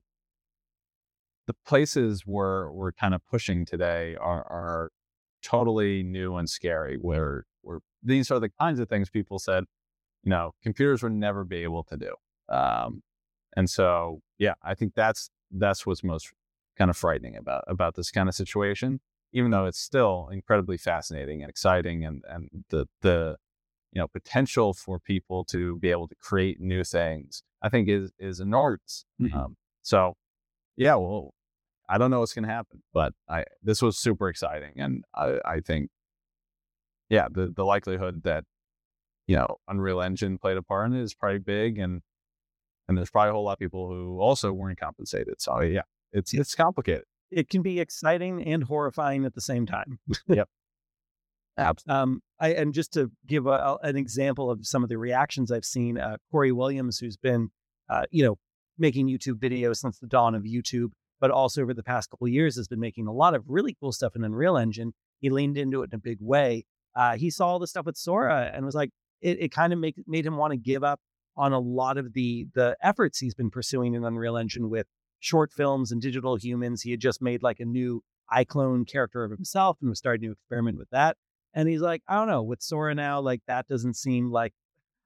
the places we're we're kind of pushing today are are totally new and scary. Where where these are the kinds of things people said, you know, computers would never be able to do. Um, and so, yeah, I think that's that's what's most kind of frightening about about this kind of situation even though it's still incredibly fascinating and exciting and, and the, the, you know, potential for people to be able to create new things, I think is, is enormous. Mm-hmm. Um, so yeah, well, I don't know what's going to happen, but I, this was super exciting. And I, I think, yeah, the, the likelihood that, you know, Unreal Engine played a part in it is probably big. And, and there's probably a whole lot of people who also weren't compensated. So yeah, it's, it's complicated it can be exciting and horrifying at the same time. yep. <laughs> Um, I and just to give a, an example of some of the reactions I've seen, uh, Corey Williams, who's been, uh, you know, making YouTube videos since the dawn of YouTube, but also over the past couple years has been making a lot of really cool stuff in Unreal Engine. He leaned into it in a big way. Uh, he saw all the stuff with Sora and was like, it, it kind of make, made him want to give up on a lot of the the efforts he's been pursuing in Unreal Engine with short films and digital humans. He had just made like a new iClone character of himself and was starting to experiment with that. And he's like, I don't know, with Sora now, like that doesn't seem like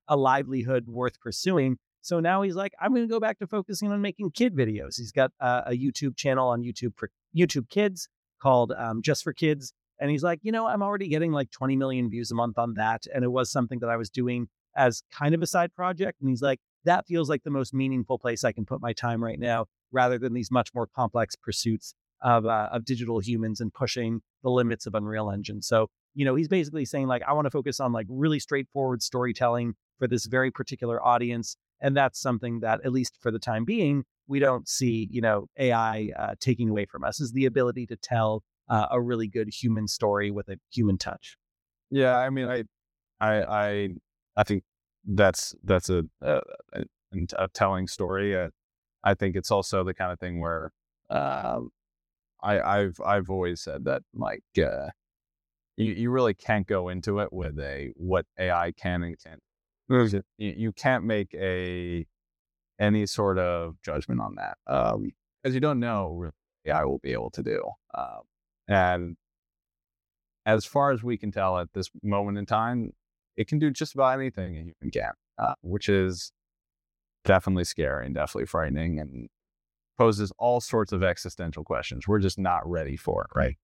a livelihood worth pursuing. So now he's like, I'm going to go back to focusing on making kid videos. He's got uh, a YouTube channel on YouTube for YouTube Kids called um, Just for Kids. And he's like, you know, I'm already getting like 20 million views a month on that. And it was something that I was doing as kind of a side project. And he's like, that feels like the most meaningful place I can put my time right now rather than these much more complex pursuits of uh, of digital humans and pushing the limits of Unreal Engine. So, you know, he's basically saying like I want to focus on like really straightforward storytelling for this very particular audience, and that's something that at least for the time being we don't see, you know, AI uh, taking away from us is the ability to tell uh, a really good human story with a human touch. Yeah, I mean, I, I, I, I think that's that's a a, a telling story. Uh, I think it's also the kind of thing where um, I, I've I've always said that like uh, you you really can't go into it with a what AI can and can't. You, you can't make a any sort of judgment on that because um, you don't know what AI will be able to do. Uh, and as far as we can tell at this moment in time, it can do just about anything a human can, uh, which is definitely scary and definitely frightening and poses all sorts of existential questions we're just not ready for, it, right?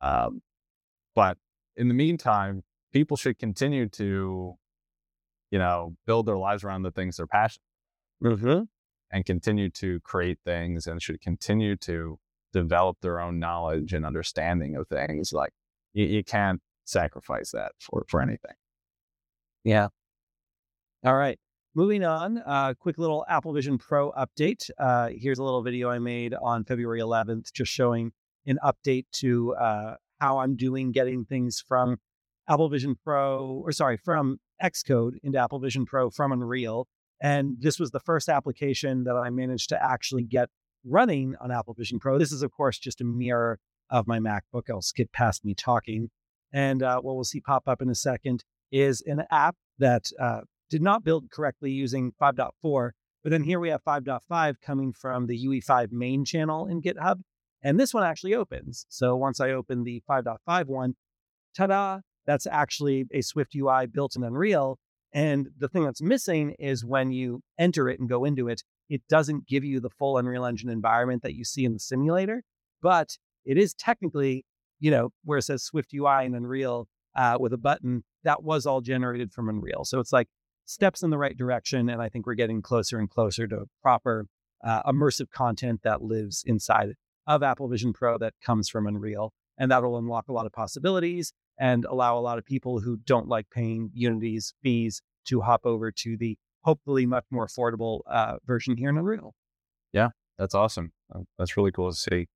Um, but in the meantime, people should continue to you know, build their lives around the things they're passionate mm-hmm. and continue to create things and should continue to develop their own knowledge and understanding of things. Like you, you can't sacrifice that for, for anything. Yeah. All right. Moving on, uh, quick little Apple Vision Pro update. Uh, here's a little video I made on February 11th, just showing an update to uh, how I'm doing getting things from Apple Vision Pro, or sorry, from Xcode into Apple Vision Pro from Unreal. And this was the first application that I managed to actually get running on Apple Vision Pro. This is, of course, just a mirror of my MacBook. I'll skip past me talking. And uh, what we'll see pop up in a second is an app that uh, did not build correctly using 5.4. But then here we have 5.5 coming from the UE5 main channel in GitHub. And this one actually opens. So once I open the 5.5 one, ta da, that's actually a Swift UI built in Unreal. And the thing that's missing is when you enter it and go into it, it doesn't give you the full Unreal Engine environment that you see in the simulator, but it is technically, you know, where it says Swift UI and Unreal uh, with a button, that was all generated from Unreal. So it's like steps in the right direction. And I think we're getting closer and closer to proper uh, immersive content that lives inside of Apple Vision Pro that comes from Unreal. And that'll unlock a lot of possibilities and allow a lot of people who don't like paying Unity's fees to hop over to the hopefully much more affordable uh, version here in Unreal. Yeah, that's awesome. Uh, that's really cool to see.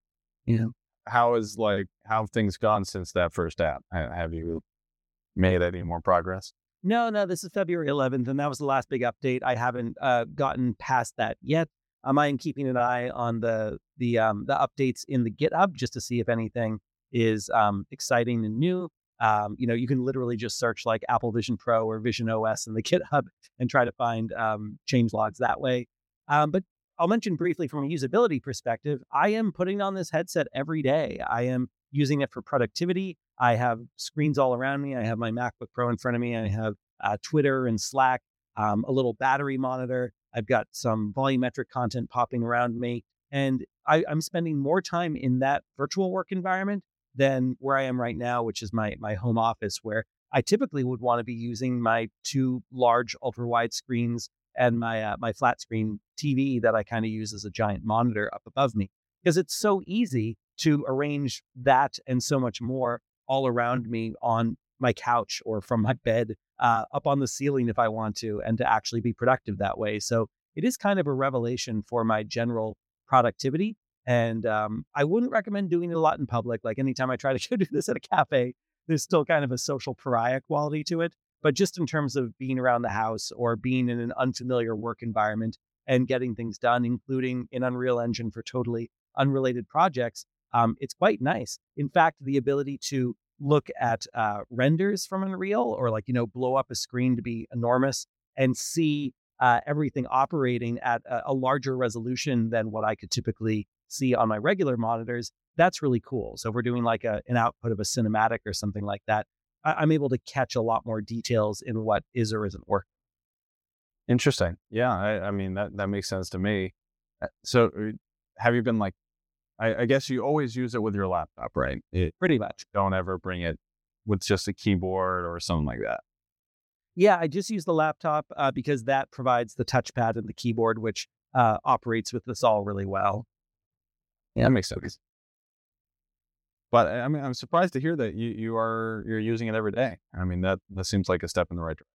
Yeah. How is like how have things gone since that first app? Have you made any more progress? No, no. This is February 11th, and that was the last big update. I haven't uh, gotten past that yet. Um, I am keeping an eye on the the um, the updates in the GitHub just to see if anything is um, exciting and new. Um, you know, you can literally just search like Apple Vision Pro or Vision OS in the <laughs> GitHub and try to find um, change logs that way. Um, but I'll mention briefly from a usability perspective, I am putting on this headset every day. I am using it for productivity. I have screens all around me. I have my MacBook Pro in front of me. I have uh, Twitter and Slack, um, a little battery monitor. I've got some volumetric content popping around me. And I, I'm spending more time in that virtual work environment than where I am right now, which is my my home office, where I typically would want to be using my two large ultra wide screens and my uh, my flat screen TV that I kind of use as a giant monitor up above me because it's so easy to arrange that and so much more all around me on my couch or from my bed uh, up on the ceiling if I want to, and to actually be productive that way. So it is kind of a revelation for my general productivity. And um, I wouldn't recommend doing it a lot in public. Like anytime I try to <laughs> go do this at a cafe, there's still kind of a social pariah quality to it. But just in terms of being around the house or being in an unfamiliar work environment and getting things done, including in Unreal Engine for totally unrelated projects, um, it's quite nice. In fact, the ability to look at uh, renders from Unreal or like, you know, blow up a screen to be enormous and see uh, everything operating at a, a, larger resolution than what I could typically see on my regular monitors, that's really cool. So if we're doing like a, an output of a cinematic or something like that, I, am able to catch a lot more details in what is or isn't working. Interesting. Yeah, I, I mean that that makes sense to me. Uh, so uh, have you been like I, I, guess you always use it with your laptop, right? It, Pretty much. Don't ever bring it with just a keyboard or something like that. Yeah, I just use the laptop uh, because that provides the touchpad and the keyboard, which uh, operates with this all really well. Yeah, that makes sense. But I mean, I'm surprised to hear that you, you are you're using it every day. I mean, that that seems like a step in the right direction.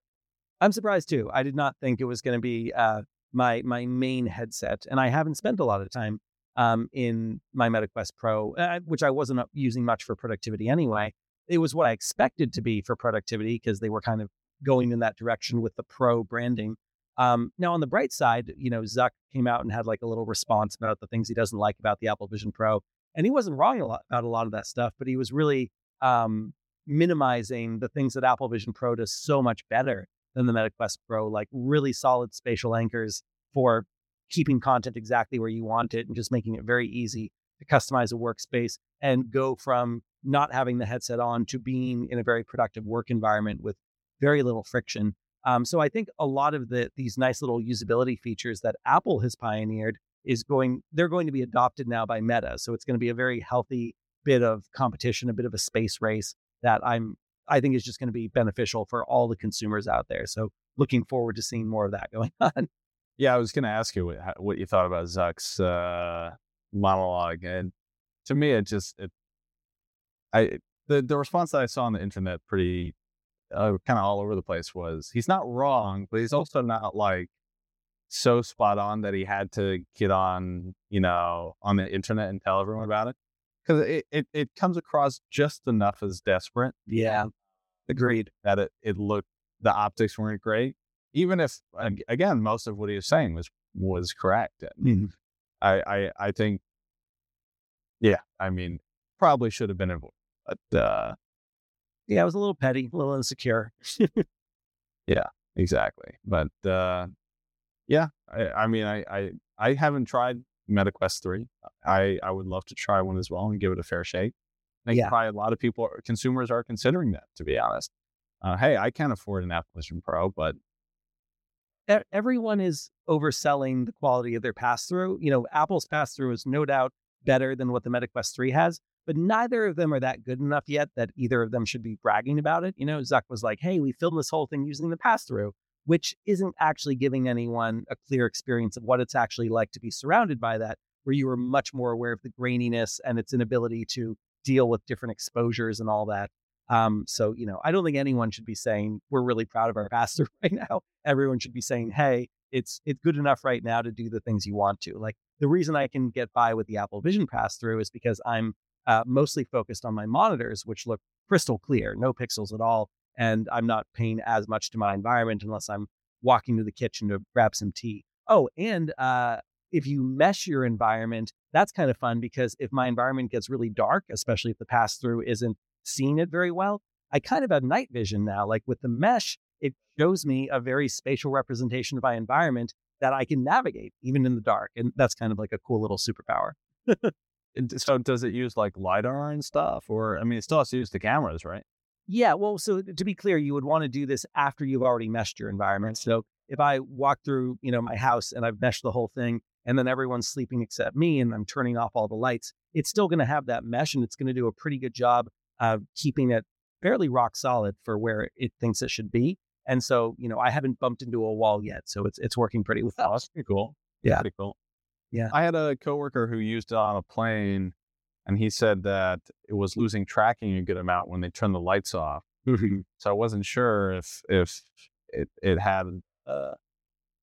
I'm surprised too. I did not think it was going to be uh, my my main headset, and I haven't spent a lot of time um, in my MetaQuest Pro, uh, which I wasn't using much for productivity anyway. It was what I expected to be for productivity because they were kind of going in that direction with the Pro branding. Um, now, on the bright side, you know, Zuck came out and had like a little response about the things he doesn't like about the Apple Vision Pro, and he wasn't wrong a lot about a lot of that stuff, but he was really um, minimizing the things that Apple Vision Pro does so much better than the MetaQuest Pro, like really solid spatial anchors for keeping content exactly where you want it and just making it very easy to customize a workspace and go from not having the headset on to being in a very productive work environment with very little friction. Um, so I think a lot of the these nice little usability features that Apple has pioneered is going they're going to be adopted now by Meta. So it's going to be a very healthy bit of competition, a bit of a space race that I'm I think is just going to be beneficial for all the consumers out there. So looking forward to seeing more of that <laughs> going on. Yeah, I was going to ask you what, what you thought about Zuck's uh, monologue, and to me, it just it, I the the response that I saw on the internet, pretty uh, kind of all over the place, was he's not wrong, but he's also not like so spot on that he had to get on, you know, on the internet and tell everyone about it because it, it it comes across just enough as desperate. Yeah, agreed. That it it looked the optics weren't great, even if again most of what he was saying was was correct. Mm-hmm. I, I I think, yeah, I mean, probably should have been avoided, but uh, yeah, it was a little petty, a little insecure. <laughs> yeah, exactly. But uh, yeah, I, I mean, I, I I haven't tried MetaQuest three. I I would love to try one as well and give it a fair shake. I think yeah. probably a lot of people, consumers, are considering that. To be honest, uh, hey, I can't afford an Apple Vision Pro, but everyone is overselling the quality of their pass through. You know, Apple's pass through is no doubt better than what the MetaQuest 3 has, but neither of them are that good enough yet that either of them should be bragging about it. You know, Zuck was like, hey, we filmed this whole thing using the pass through, which isn't actually giving anyone a clear experience of what it's actually like to be surrounded by that, where you are much more aware of the graininess and its inability to deal with different exposures and all that. Um, so, you know, I don't think anyone should be saying we're really proud of our pass through <laughs> right now. Everyone should be saying, hey, it's it's good enough right now to do the things you want to. Like the reason I can get by with the Apple Vision pass through is because I'm uh, mostly focused on my monitors, which look crystal clear, no pixels at all, and I'm not paying as much to my environment unless I'm walking to the kitchen to grab some tea. Oh, and uh, if you mesh your environment, that's kind of fun because if my environment gets really dark, especially if the pass through isn't seeing it very well, I kind of have night vision now. Like with the mesh, it shows me a very spatial representation of my environment that I can navigate even in the dark. And that's kind of like a cool little superpower. <laughs> so does it use like LiDAR and stuff? Or, I mean, it still has to use the cameras, right? Yeah. Well, so uh, to be clear, you would want to do this after you've already meshed your environment. So if I walk through, you know, my house and I've meshed the whole thing and then everyone's sleeping except me and I'm turning off all the lights, it's still going to have that mesh and it's going to do a pretty good job of keeping it fairly rock solid for where it thinks it should be. And so, you know, I haven't bumped into a wall yet, so it's it's working pretty oh, well. Oh, that's pretty cool. Yeah, pretty cool. Yeah, I had a coworker who used it on a plane, and he said that it was losing tracking a good amount when they turned the lights off. <laughs> So I wasn't sure if if it it had uh,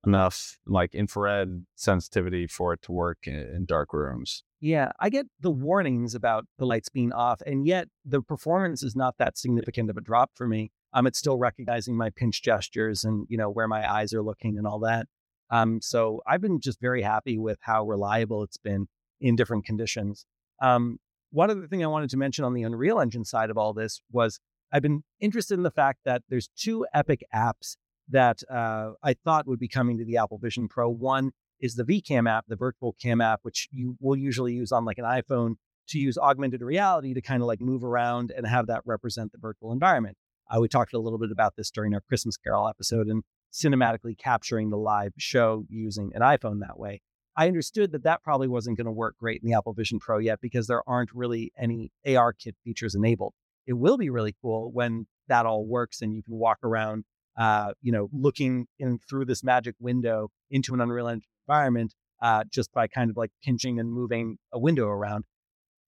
enough like infrared sensitivity for it to work in, in dark rooms. Yeah, I get the warnings about the lights being off, and yet the performance is not that significant of a drop for me. Um, it's still recognizing my pinch gestures and you know where my eyes are looking and all that. Um, so I've been just very happy with how reliable it's been in different conditions. Um, one other thing I wanted to mention on the Unreal Engine side of all this was I've been interested in the fact that there's two Epic apps that uh, I thought would be coming to the Apple Vision Pro. One is the VCam app, the virtual cam app, which you will usually use on like an iPhone to use augmented reality to kind of like move around and have that represent the virtual environment. Uh, we talked a little bit about this during our Christmas Carol episode and cinematically capturing the live show using an iPhone that way. I understood that that probably wasn't going to work great in the Apple Vision Pro yet because there aren't really any AR kit features enabled. It will be really cool when that all works and you can walk around, uh, you know, looking in through this magic window into an Unreal Engine environment uh, just by kind of like pinching and moving a window around.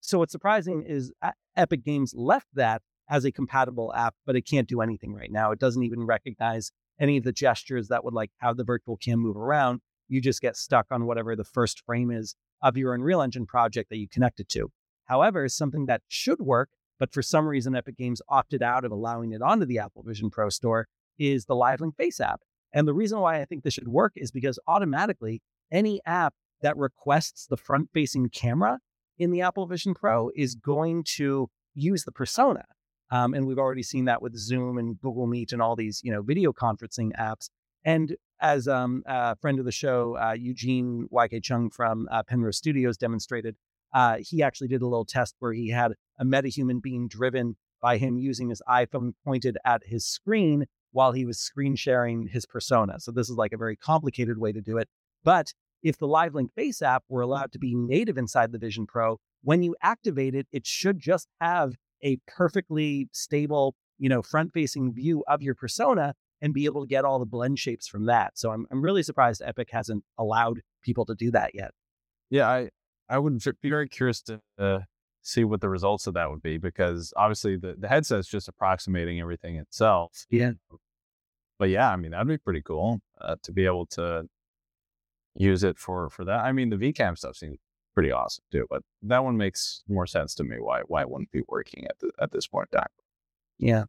So what's surprising is Epic Games left that as a compatible app, but it can't do anything right now. It doesn't even recognize any of the gestures that would like have the virtual cam move around. You just get stuck on whatever the first frame is of your Unreal Engine project that you connected to. However, something that should work, but for some reason Epic Games opted out of allowing it onto the Apple Vision Pro store, is the Livelink Face app. And the reason why I think this should work is because automatically any app that requests the front facing camera in the Apple Vision Pro is going to use the persona. Um, and we've already seen that with Zoom and Google Meet and all these, you know, video conferencing apps. And as um, a friend of the show, uh, Eugene YK Chung from uh, Penrose Studios demonstrated, uh, he actually did a little test where he had a metahuman being driven by him using his iPhone pointed at his screen while he was screen sharing his persona. So this is like a very complicated way to do it. But if the LiveLink Face app were allowed to be native inside the Vision Pro, when you activate it, it should just have a perfectly stable, you know, front-facing view of your persona. and be able to get all the blend shapes from that. So I'm I'm really surprised Epic hasn't allowed people to do that yet. Yeah, I I would be very curious to uh, see what the results of that would be because obviously the the headset's just approximating everything itself. Yeah. But yeah, I mean that'd be pretty cool uh, to be able to use it for for that. I mean the VCam stuff seems pretty awesome too, but that one makes more sense to me why why it wouldn't be working at the, at this point in time. Yeah.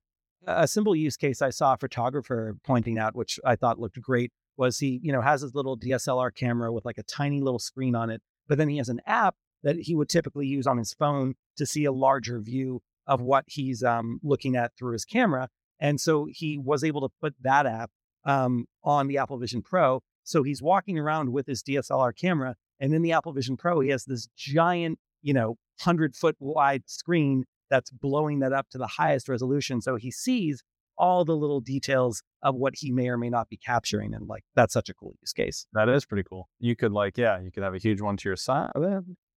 A simple use case I saw a photographer pointing out, which I thought looked great, was he, you know, has his little DSLR camera with like a tiny little screen on it, but then he has an app that he would typically use on his phone to see a larger view of what he's um, looking at through his camera. And so he was able to put that app um, on the Apple Vision Pro. So he's walking around with his DSLR camera. And in the Apple Vision Pro, he has this giant, you know, 100 foot wide screen that's blowing that up to the highest resolution. So he sees all the little details of what he may or may not be capturing. And like, that's such a cool use case. That is pretty cool. You could like, yeah, you could have a huge one to your side.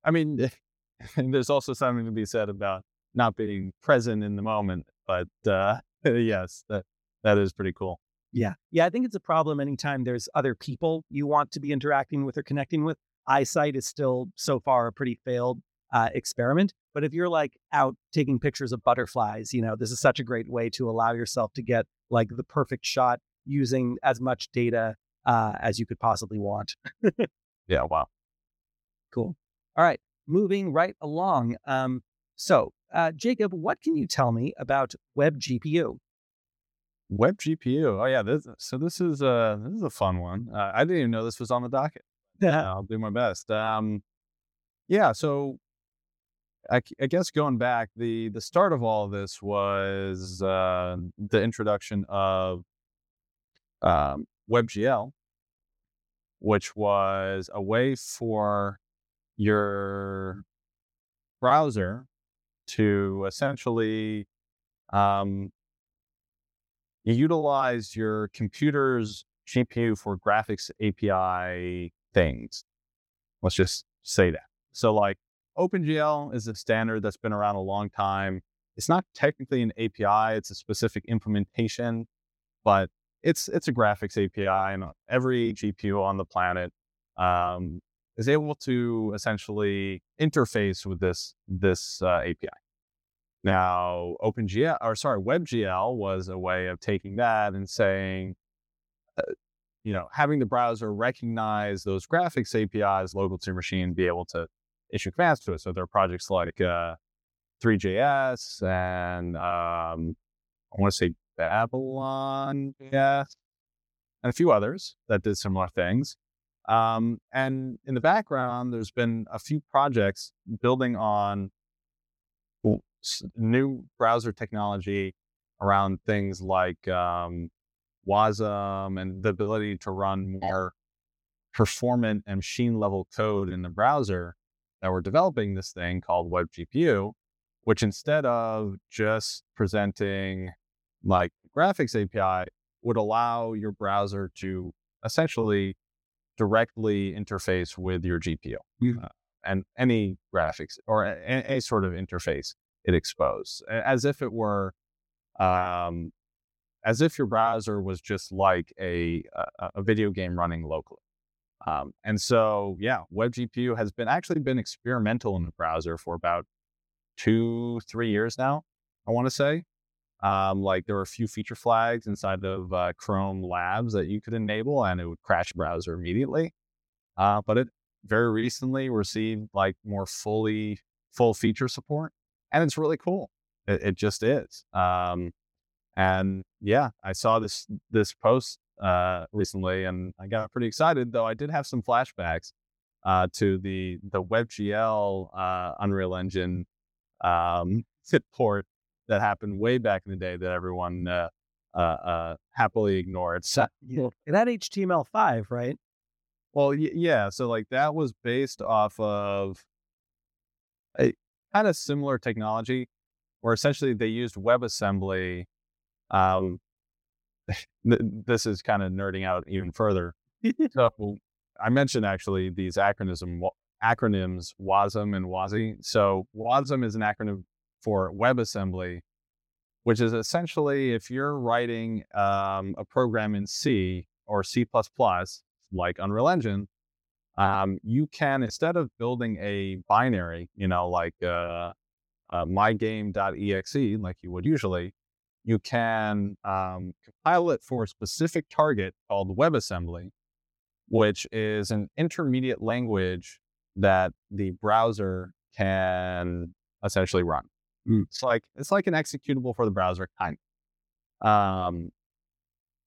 I mean, <laughs> there's also something to be said about not being present in the moment, but uh, <laughs> yes, that that is pretty cool. Yeah. Yeah. I think it's a problem anytime there's other people you want to be interacting with or connecting with. Eyesight is still so far a pretty failed uh, experiment. But if you're like out taking pictures of butterflies, you know, this is such a great way to allow yourself to get like the perfect shot using as much data uh, as you could possibly want. <laughs> yeah. Wow. Cool. All right. Moving right along. Um, so, uh, Jacob, what can you tell me about Web GPU? Web GPU. Oh yeah, this, so this is a this is a fun one. Uh, I didn't even know this was on the docket. I'll do my best. Um, yeah, so I, I, guess going back, the the start of all of this was uh, the introduction of um, WebGL, which was a way for your browser to essentially um, utilize your computer's GPU for graphics API things. Let's just say that. So, like OpenGL is a standard that's been around a long time. It's not technically an API; it's a specific implementation, but it's it's a graphics API, and every GPU on the planet um, is able to essentially interface with this this uh, API. Now, OpenGL or sorry, WebGL was a way of taking that and saying, uh, you know, having the browser recognize those graphics APIs local to your machine, be able to issue commands to it. So there are projects like uh, Three.js and um, I want to say Babylon, yeah, and a few others that did similar things. Um, and in the background, there's been a few projects building on new browser technology around things like um, WASM and the ability to run more performant and machine level code in the browser that we're developing this thing called Web GPU, which instead of just presenting like graphics API, would allow your browser to essentially directly interface with your GPU mm-hmm. uh, and any graphics or any, sort of interface it exposed, as if it were, um, as if your browser was just like a, a, a video game running locally. Um, and so, yeah, WebGPU has been actually been experimental in the browser for about two, three years now. I want to say, um, like there were a few feature flags inside of uh, Chrome Labs that you could enable, and it would crash browser immediately. Uh, but it very recently received like more fully full feature support, and it's really cool. It, it just is. Um, and yeah, I saw this this post uh, recently, and I got pretty excited. Though I did have some flashbacks uh, to the the WebGL uh, Unreal Engine um, <laughs> port that happened way back in the day that everyone uh, uh, uh, happily ignored. <laughs> So, yeah. That HTML5, right? Well, y- yeah. So like that was based off of a kind of similar technology, where essentially they used WebAssembly um, <laughs> this is kind of nerding out even further. <laughs> so I mentioned actually these acronyms, acronyms WASM and WASI. So WASM is an acronym for WebAssembly, which is essentially if you're writing um, a program in C or C like Unreal Engine, um, you can instead of building a binary, you know, like uh, uh, mygame.exe, like you would usually, you can um, compile it for a specific target called WebAssembly, which is an intermediate language that the browser can essentially run. Mm. It's like it's like an executable for the browser, kind. Um,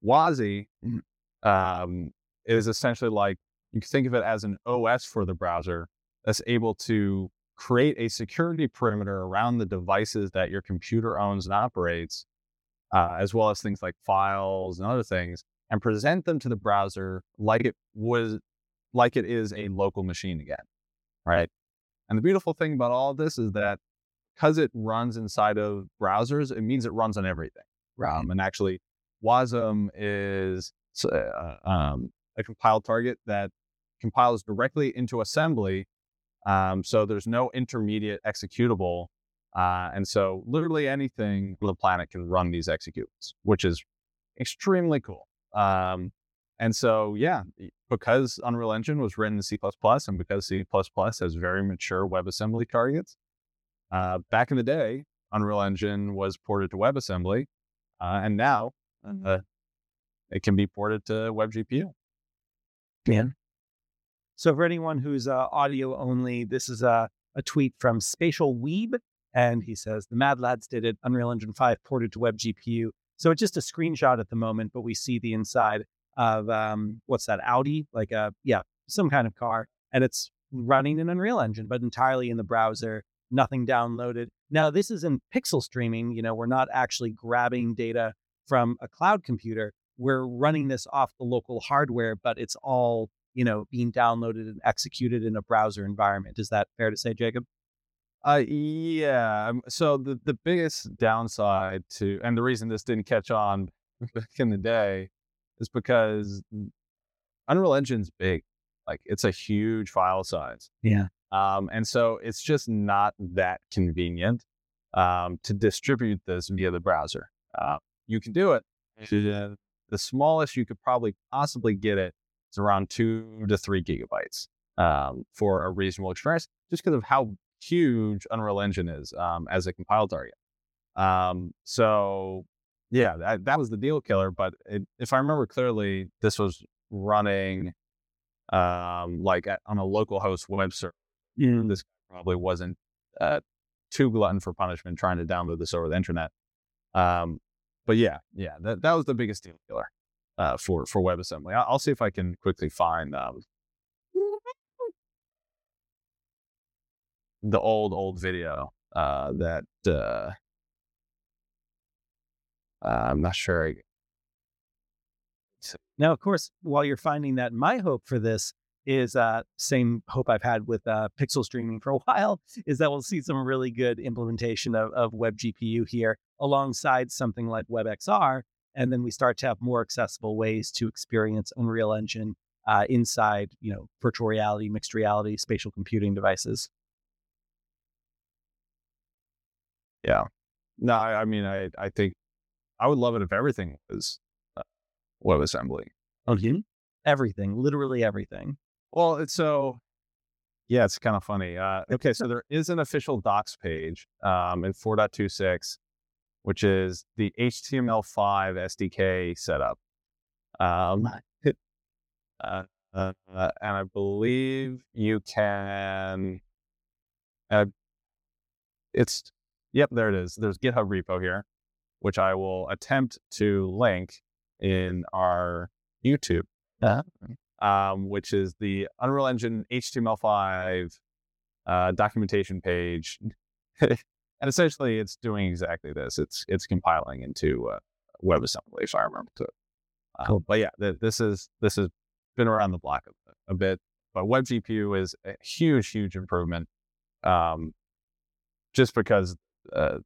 WASI mm, um, is essentially like you can think of it as an OS for the browser that's able to create a security perimeter around the devices that your computer owns and operates, uh, as well as things like files and other things, and present them to the browser like it was like it is a local machine again, right? And the beautiful thing about all of this is that because it runs inside of browsers, it means it runs on everything. Right. Um, and actually, Wasm is uh, um, a compiled target that compiles directly into assembly. Um, so there's no intermediate executable. Uh, and so literally anything on the planet can run these executables, which is extremely cool. Um, and so, yeah, because Unreal Engine was written in C++ and because C++ has very mature WebAssembly targets, uh, back in the day, Unreal Engine was ported to WebAssembly, uh, and now mm-hmm. uh, it can be ported to WebGPU. Man. So for anyone who's uh, audio only, this is a, a tweet from Spatial Weeb, and he says the Mad Lads did it. Unreal Engine 5 ported to Web GPU. So it's just a screenshot at the moment, but we see the inside of um, what's that Audi, like a yeah, some kind of car, and it's running in Unreal Engine, but entirely in the browser nothing downloaded. Now, this is in pixel streaming. You know, we're not actually grabbing data from a cloud computer. We're running this off the local hardware, but it's all, you know, being downloaded and executed in a browser environment. Is that fair to say, Jacob? Uh, yeah. Um, so the, the biggest downside to, and the reason this didn't catch on <laughs> back in the day is because Unreal Engine's big. Like it's a huge file size. Yeah. Um, and so it's just not that convenient um, to distribute this via the browser. Uh, you can do it. The smallest you could probably possibly get it is around two to three gigabytes um, for a reasonable experience, just because of how huge Unreal Engine is um, as a compile target. Um, so, yeah, that, that, was the deal killer. But it, if I remember clearly, this was running um, like at, on a local host web server mm. this probably wasn't uh, too glutton for punishment trying to download this over the internet. Um, but yeah, yeah, that, that was the biggest deal killer uh, for for WebAssembly. I'll, I'll see if I can quickly find um, the old old video uh, that uh, I'm not sure. Now, of course, while you're finding that, my hope for this is uh, same hope I've had with uh, pixel streaming for a <laughs> while is that we'll see some really good implementation of, of WebGPU here alongside something like WebXR. And then we start to have more accessible ways to experience Unreal Engine uh, inside, you know, virtual reality, mixed reality, spatial computing devices. Yeah. No, I, I mean, I, I think I would love it if everything was uh, WebAssembly. Okay. Everything, literally everything. Well, it's so yeah, it's kind of funny. Uh, okay, so there is an official docs page um, in 4.26, which is the HTML5 SDK setup. Um, <laughs> uh, uh, and I believe you can. Uh, it's yep, there it is. There's GitHub repo here, which I will attempt to link in our YouTube. Uh-huh um, which is the Unreal Engine HTML5 uh, documentation page. <laughs> and essentially, it's doing exactly this. It's it's compiling into uh, WebAssembly, if I remember to. Um, cool. But yeah, th- this is this has been around the block a, a bit. But WebGPU is a huge, huge improvement, um, just because uh,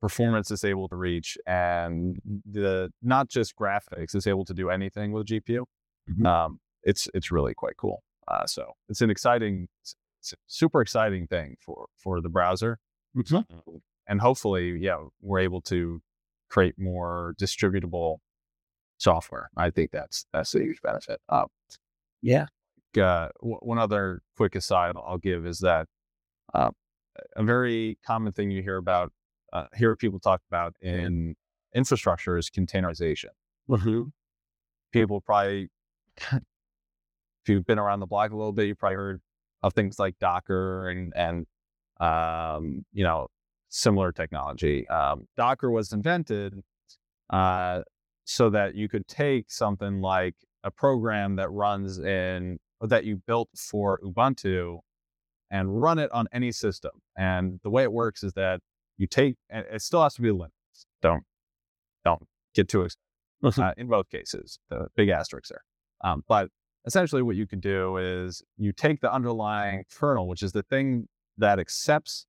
performance is able to reach, and the not just graphics is able to do anything with GPU. Mm-hmm. Um, it's it's really quite cool. Uh, so it's an exciting, it's super exciting thing for for the browser, mm-hmm. and hopefully, yeah, we're able to create more distributable software. I think that's that's a huge benefit. Uh, yeah. Uh, w- one other quick aside I'll give is that uh, a very common thing you hear about, uh, hear people talk about in infrastructure is containerization. Mm-hmm. People probably, <laughs> if you've been around the block a little bit, you probably heard of things like Docker and and um, you know similar technology. Um, Docker was invented uh, so that you could take something like a program that runs in that you built for Ubuntu and run it on any system. And the way it works is that you take, and it still has to be Linux. Don't don't get too excited uh, in both cases. The big asterisk there. Um, but essentially, what you can do is you take the underlying kernel, which is the thing that accepts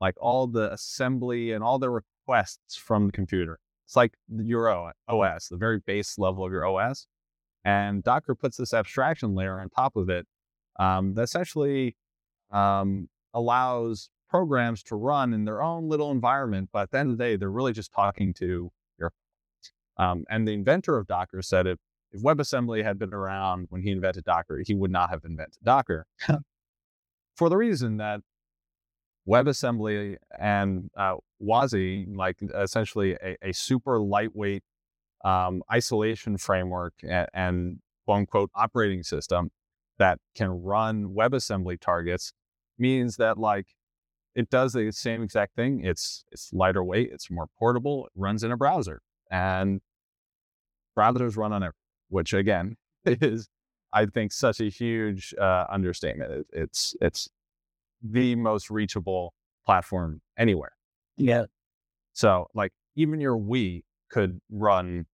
like all the assembly and all the requests from the computer. It's like your OS, the very base level of your OS. And Docker puts this abstraction layer on top of it um, that essentially um, allows programs to run in their own little environment. But at the end of the day, they're really just talking to your. Um, and the inventor of Docker said if, if WebAssembly had been around when he invented Docker, he would not have invented Docker. for the reason that WebAssembly and uh, WASI, like essentially a, a super lightweight um, isolation framework and, and quote unquote operating system that can run WebAssembly targets means that like it does the same exact thing. It's it's lighter weight, it's more portable, it runs in a browser, and browsers run on it, which again <laughs> is I think such a huge uh, understatement. It, it's it's the most reachable platform anywhere. Yeah. So like even your Wii could run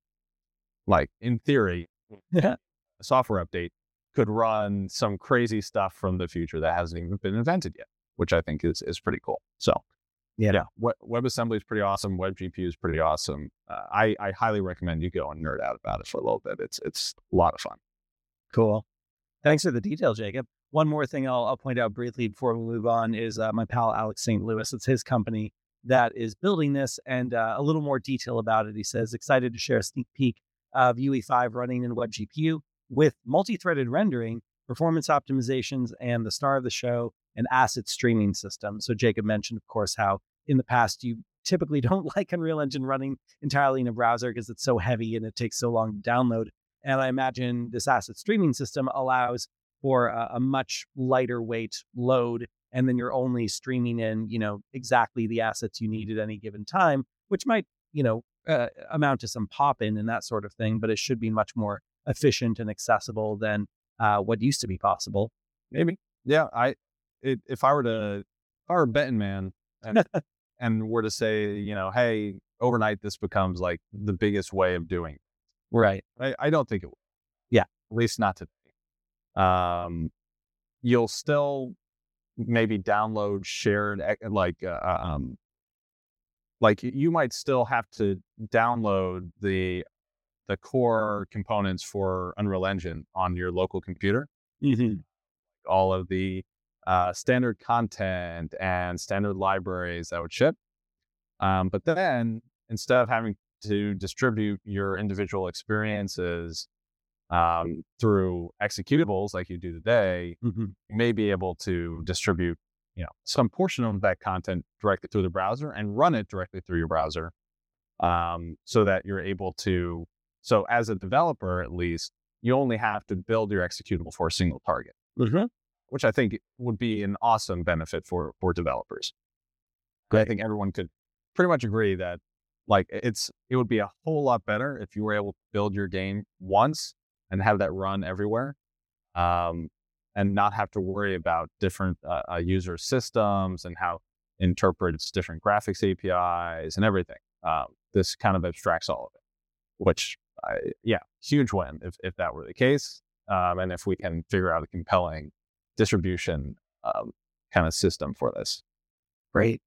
like in theory, <laughs> a software update could run some crazy stuff from the future that hasn't even been invented yet, which I think is is pretty cool. So yeah, yeah Web, WebAssembly is pretty awesome. WebGPU is pretty awesome. Uh, I I highly recommend you go and nerd out about it for a little bit. It's it's a lot of fun. Cool. Thanks for the detail, Jacob. One more thing I'll, I'll point out briefly before we move on is uh, my pal Alex St. Louis. It's his company that is building this, and uh, a little more detail about it. He says excited to share a sneak peek of UE5 running in WebGPU with multi-threaded rendering, performance optimizations, and the star of the show, an asset streaming system. So Jacob mentioned, of course, how in the past you typically <laughs> don't like Unreal Engine running entirely in a browser because it's so heavy and it takes so long to download. And I imagine this asset streaming system allows for a, a, much lighter weight load. And then you're only streaming in, you know, exactly the assets you need at any given time, which might, you know, uh, amount to some pop in and that sort of thing, but it should be much more efficient and accessible than uh, what used to be possible. Maybe. Yeah. I, it, if I were to, if I were a betting man and, <laughs> and were to say, you know, hey, overnight this becomes like the biggest way of doing Right. I, I don't think it will. Yeah. At least not today. Um, you'll still maybe download shared like uh, uh, um, like you might still have to download the the core components for Unreal Engine on your local computer. Mm-hmm. All of the uh, standard content and standard libraries that would ship. Um, but then instead of having to distribute your individual experiences um, through executables like you do today, mm-hmm. you may be able to distribute, you know, some portion of that content directly through the browser and run it directly through your browser, um, so that you're able to. So as a developer, at least, you only have to build your executable for a single target, mm-hmm. which I think would be an awesome benefit for for developers. I think everyone could pretty much agree that like it's it would be a whole lot better if you were able to build your game once and have that run everywhere um, and not have to worry about different uh, uh, user systems and how interprets different graphics apis and everything um, this kind of abstracts all of it which uh, yeah huge win if, if that were the case um, and if we can figure out a compelling distribution um, kind of system for this great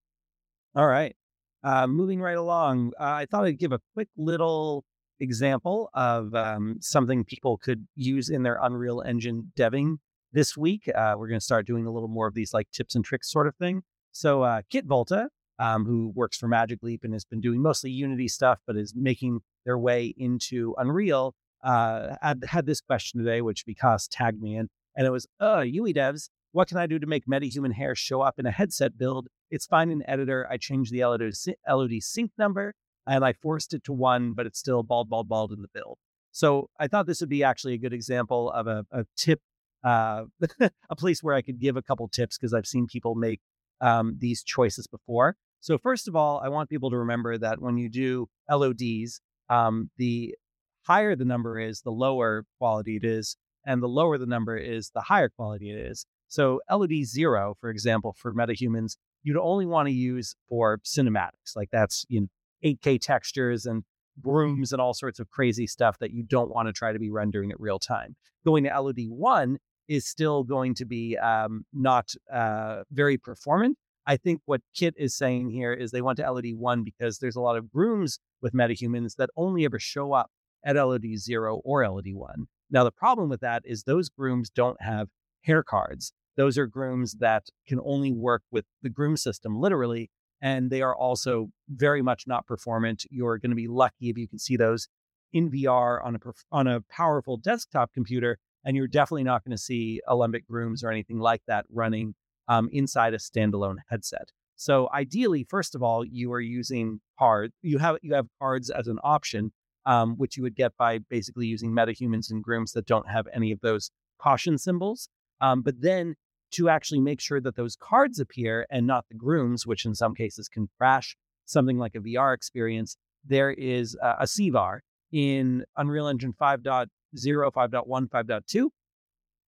all right uh, moving right along, uh, I thought I'd give a quick little example of um, something people could use in their Unreal Engine deving this week. Uh, we're going to start doing a little more of these like tips and tricks sort of thing. So, uh, Kit Volta um, who works for Magic Leap and has been doing mostly Unity stuff, but is making their way into Unreal, uh, had, had this question today, which Vikas tagged me in, and it was, "Uh, UE devs, what can I do to make metahuman hair show up in a headset build? It's fine in editor. I changed the LOD, LOD sync number and I forced it to one, but it's still bald, bald, bald in the build. So I thought this would be actually a good example of a, a tip, uh, <laughs> a place where I could give a couple tips because I've seen people make um, these choices before. So first of all, I want people to remember that when you do LODs, um, the higher the number is, the lower quality it is, and the lower the number is, the higher quality it is. So LOD zero, for example, for metahumans, you'd only want to use for cinematics. Like that's you know 8K textures and grooms and all sorts of crazy stuff that you don't want to try to be rendering at real time. Going to LOD one is still going to be um, not uh, very performant. I think what Kit is saying here is they went to LOD one because there's a lot of grooms with metahumans that only ever show up at LOD zero or LOD one. Now the problem with that is those grooms don't have hair cards. Those are grooms that can only work with the groom system, literally. And they are also very much not performant. You're going to be lucky if you can see those in VR on a on a powerful desktop computer, and you're definitely not going to see Alembic grooms or anything like that running um, inside a standalone headset. So ideally, first of all, you are using cards. You have you have cards as an option, um, which you would get by basically using metahumans and grooms that don't have any of those caution symbols. Um, but then to actually make sure that those cards appear and not the grooms, which in some cases can crash something like a VR experience, there is a, CVAR in Unreal Engine 5.0, 5.1, 5.2.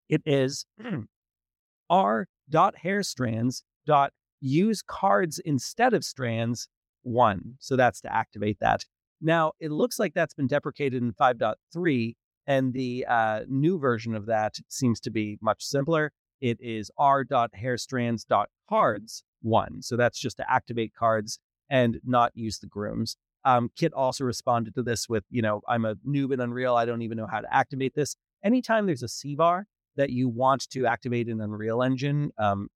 It is <clears throat> r.hairstrands dot hair strands dot use cards instead of strands one. So that's to activate that. Now, it looks like that's been deprecated in 5.3, and the uh, new version of that seems to be much simpler. It is r.hairstrands.cards one. So that's just to activate cards and not use the grooms. Um, Kit also responded to this with, you know, I'm a noob in Unreal. I don't even know how to activate this. Anytime there's a CVAR that you want to activate in Unreal Engine um,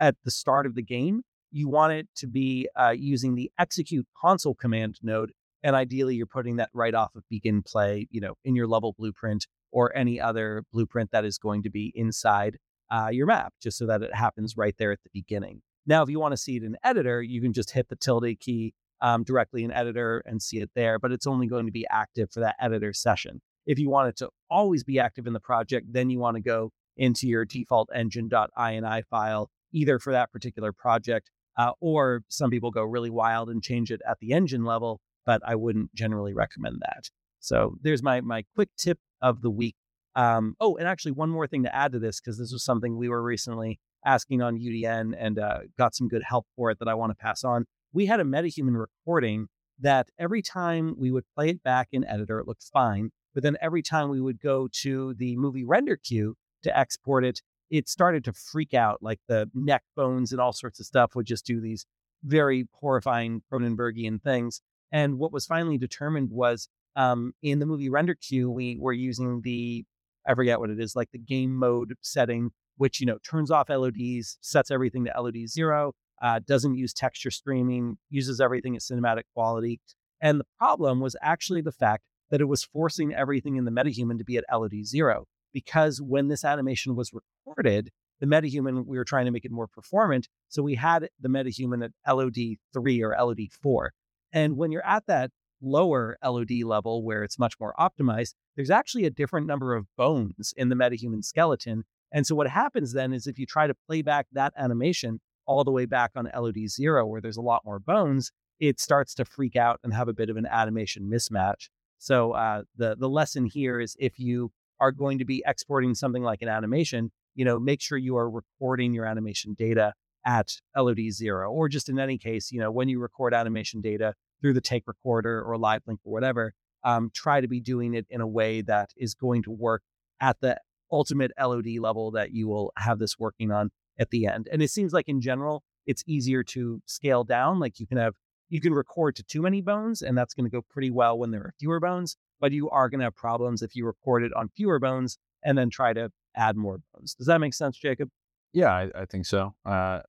at the start of the game, you want it to be uh, using the execute console command node. And ideally, you're putting that right off of begin play, you know, in your level blueprint or any other blueprint that is going to be inside uh, your map, just so that it happens right there at the beginning. Now, if you want to see it in editor, you can just hit the tilde key um, directly in editor and see it there, but it's only going to be active for that editor session. If you want it to always be active in the project, then you want to go into your default engine.ini file, either for that particular project, uh, or some people go really wild and change it at the engine level, but I wouldn't generally recommend that. So there's my my quick tip of the week um, oh, and actually, one more thing to add to this, because this was something we were recently asking on UDN and uh, got some good help for it that I want to pass on. We had a metahuman recording that every time we would play it back in editor, it looked fine. But then every time we would go to the movie render queue to export it, it started to freak out. Like the neck bones and all sorts of stuff would just do these very horrifying Cronenbergian things. And what was finally determined was um, in the movie render queue, we were using the I forget what it is, like the game mode setting, which, you know, turns off LODs, sets everything to LOD zero, uh, doesn't use texture streaming, uses everything at cinematic quality. And the problem was actually the fact that it was forcing everything in the metahuman to be at LOD zero. Because when this animation was recorded, the metahuman, we were trying to make it more performant. So we had the metahuman at LOD three or LOD four. And when you're at that lower LOD level where it's much more optimized, there's actually a different number of bones in the metahuman skeleton. And so what happens then is if you try to play back that animation all the way back on LOD zero, where there's a lot more bones, it starts to freak out and have a bit of an animation mismatch. So uh, the the lesson here is if you are going to be exporting something like an animation, you know, make sure you are recording your animation data at LOD zero, or just in any case, you know, when you record animation data, through the take recorder or live link or whatever, um, try to be doing it in a way that is going to work at the ultimate LOD level that you will have this working on at the end. And it seems like in general, it's easier to scale down. Like you can have, you can record to too many bones, and that's going to go pretty well when there are fewer bones, but you are going to have problems if you record it on fewer bones and then try to add more bones. Does that make sense, Jacob? Yeah, I, I think so. Uh,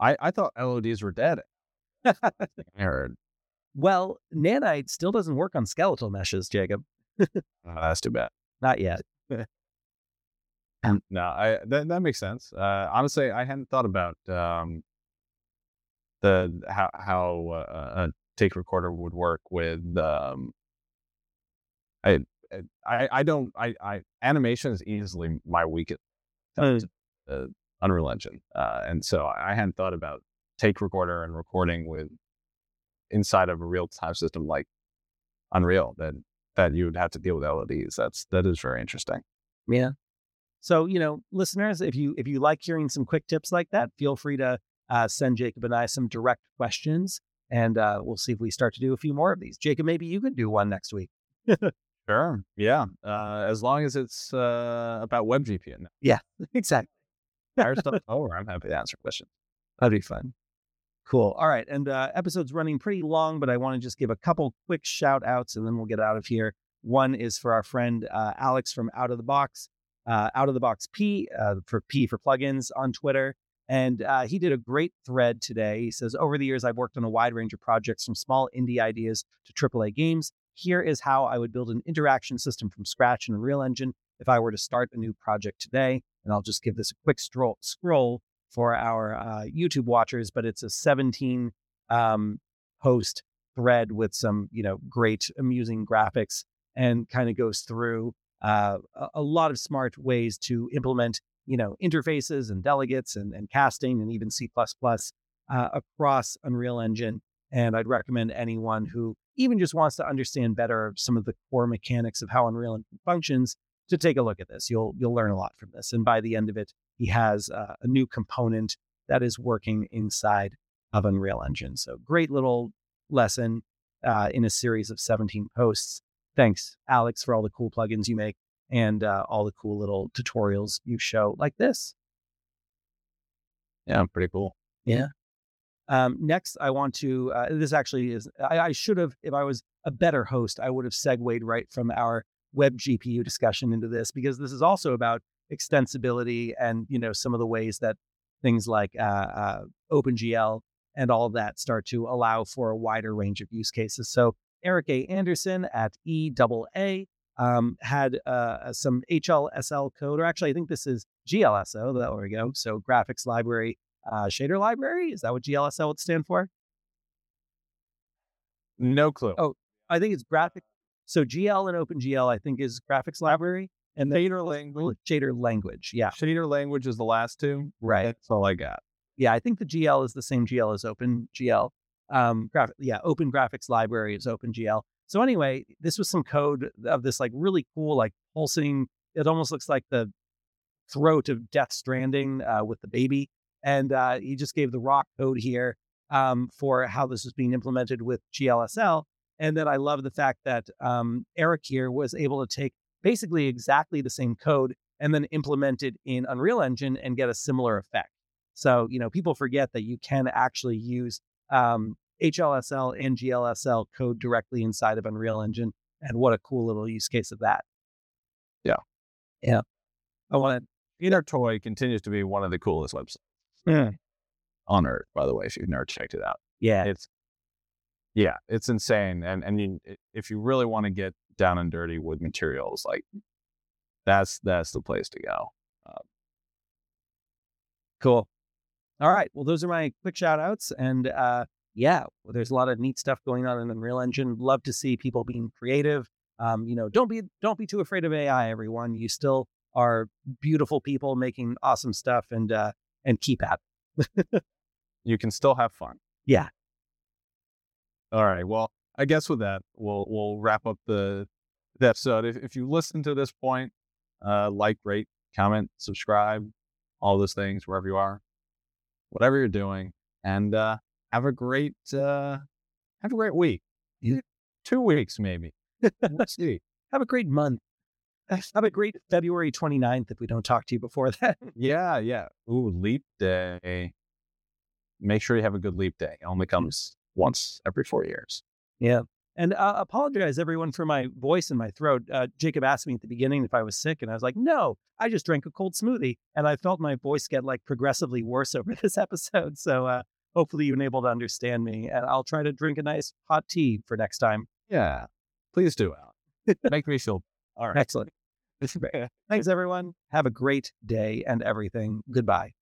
I, I thought LODs were dead. <laughs> I heard. Well, nanite still doesn't work on skeletal meshes, Jacob. <laughs> Oh, that's too bad. Not yet. <laughs> No, I that that makes sense. Uh, honestly, I hadn't thought about um, the how how uh, a take recorder would work with. Um, I I I don't I I animation is easily my weakest. Uh, uh, Unreal Engine, uh, and so I hadn't thought about take recorder and recording with inside of a real time system like Unreal that that you would have to deal with LODs. That's that is very interesting. Yeah. So, you know, listeners, if you if you like hearing some quick tips like that, feel free to uh, send Jacob and I some direct questions, and uh, we'll see if we start to do a few more of these. Jacob, maybe you can do one next week. <laughs> Sure. Yeah. Uh, as long as it's uh, about WebGPU. No, Yeah, <laughs> exactly. Fire stuff over. I'm happy to answer questions. That'd be fun. Cool. All right. And uh, episode's running pretty long, but I want to just give a couple quick shout outs and then we'll get out of here. One is for our friend uh, Alex from Out of the Box, uh, Out of the Box P, uh, for P for plugins on Twitter. And uh, he did a great thread today. He says, Over the years, I've worked on a wide range of projects from small indie ideas to AAA games. Here is how I would build an interaction system from scratch in Unreal Engine if I were to start a new project today. And I'll just give this a quick scroll for our uh, YouTube watchers, but it's a 17 um, post thread with some, you know, great, amusing graphics and kind of goes through uh, a lot of smart ways to implement, you know, interfaces and delegates and, and casting and even C++ uh, across Unreal Engine. And I'd recommend anyone who even just wants to understand better some of the core mechanics of how Unreal Engine functions to take a look at this. You'll you'll learn a lot from this. And by the end of it, he has uh, a new component that is working inside of Unreal Engine. So great little lesson uh, in a series of 17 posts. Thanks, Alex, for all the cool plugins you make and uh, all the cool little tutorials you show like this. Yeah, pretty cool. Yeah. Um, next, I want to. Uh, this actually is. I, I should have, if I was a better host, I would have segued right from our web GPU discussion into this because this is also about extensibility and you know some of the ways that things like uh, uh, OpenGL and all of that start to allow for a wider range of use cases. So Eric A. Anderson at EAA um, had uh, some HLSL code, or actually I think this is GLSL. There we go. So graphics library uh, shader library. Is that what GLSL would stand for? No clue. Oh, I think it's graphic. So GL and OpenGL, I think, is graphics library and then Shader language. shader language. Yeah, Shader language is the last two. right. That's all I got. Yeah, I think the GL is the same GL as OpenGL. Um, graphic, yeah, Open Graphics Library is OpenGL. So anyway, this was some code of this like really cool, like pulsing. It almost looks like the throat of Death Stranding uh, with the baby, and uh, he just gave the raw code here um, for how this is being implemented with GLSL. And then I love the fact that um, Eric here was able to take basically exactly the same code and then implement it in Unreal Engine and get a similar effect. So, you know, people forget that you can actually use um, HLSL and GLSL code directly inside of Unreal Engine. And what a cool little use case of that. Yeah. Yeah. I want to. Inner Toy continues to be one of the coolest websites on earth, by the way, if you've never checked it out. yeah. It's yeah, it's insane. And and you, if you really want to get down and dirty with materials, like that's that's the place to go. Cool. All right. Well, those are my quick shout outs. And uh, yeah, well, there's a lot of neat stuff going on in Unreal Engine. Love to see people being creative. Um, you know, don't be don't be too afraid of AI, everyone. You still are beautiful people making awesome stuff and uh and keep at it. <laughs> You can still have fun. Yeah. All right. Well, I guess with that, we'll we'll wrap up the, the episode. If if you listen to this point, uh, like, rate, comment, subscribe, all those things wherever you are, whatever you're doing, and uh, have a great uh, have a great week. Two weeks maybe. <laughs> Let's see. Have a great month. <laughs> Have a great February 29th if we don't talk to you before that. <laughs> Yeah, yeah. Ooh, leap day. Make sure you have a good leap day. It only comes once every four years. Yeah. And uh, apologize everyone for my voice and my throat. Uh, Jacob asked me at the beginning if I was sick, and I was like, "No, I just drank a cold smoothie." And I felt my voice get like progressively worse over this episode. So uh, hopefully you've been able to understand me. And I'll try to drink a nice hot tea for next time. Yeah. Please do. Make me feel <laughs> all right. Excellent. <laughs> Thanks, everyone. Have a great day and everything. Goodbye.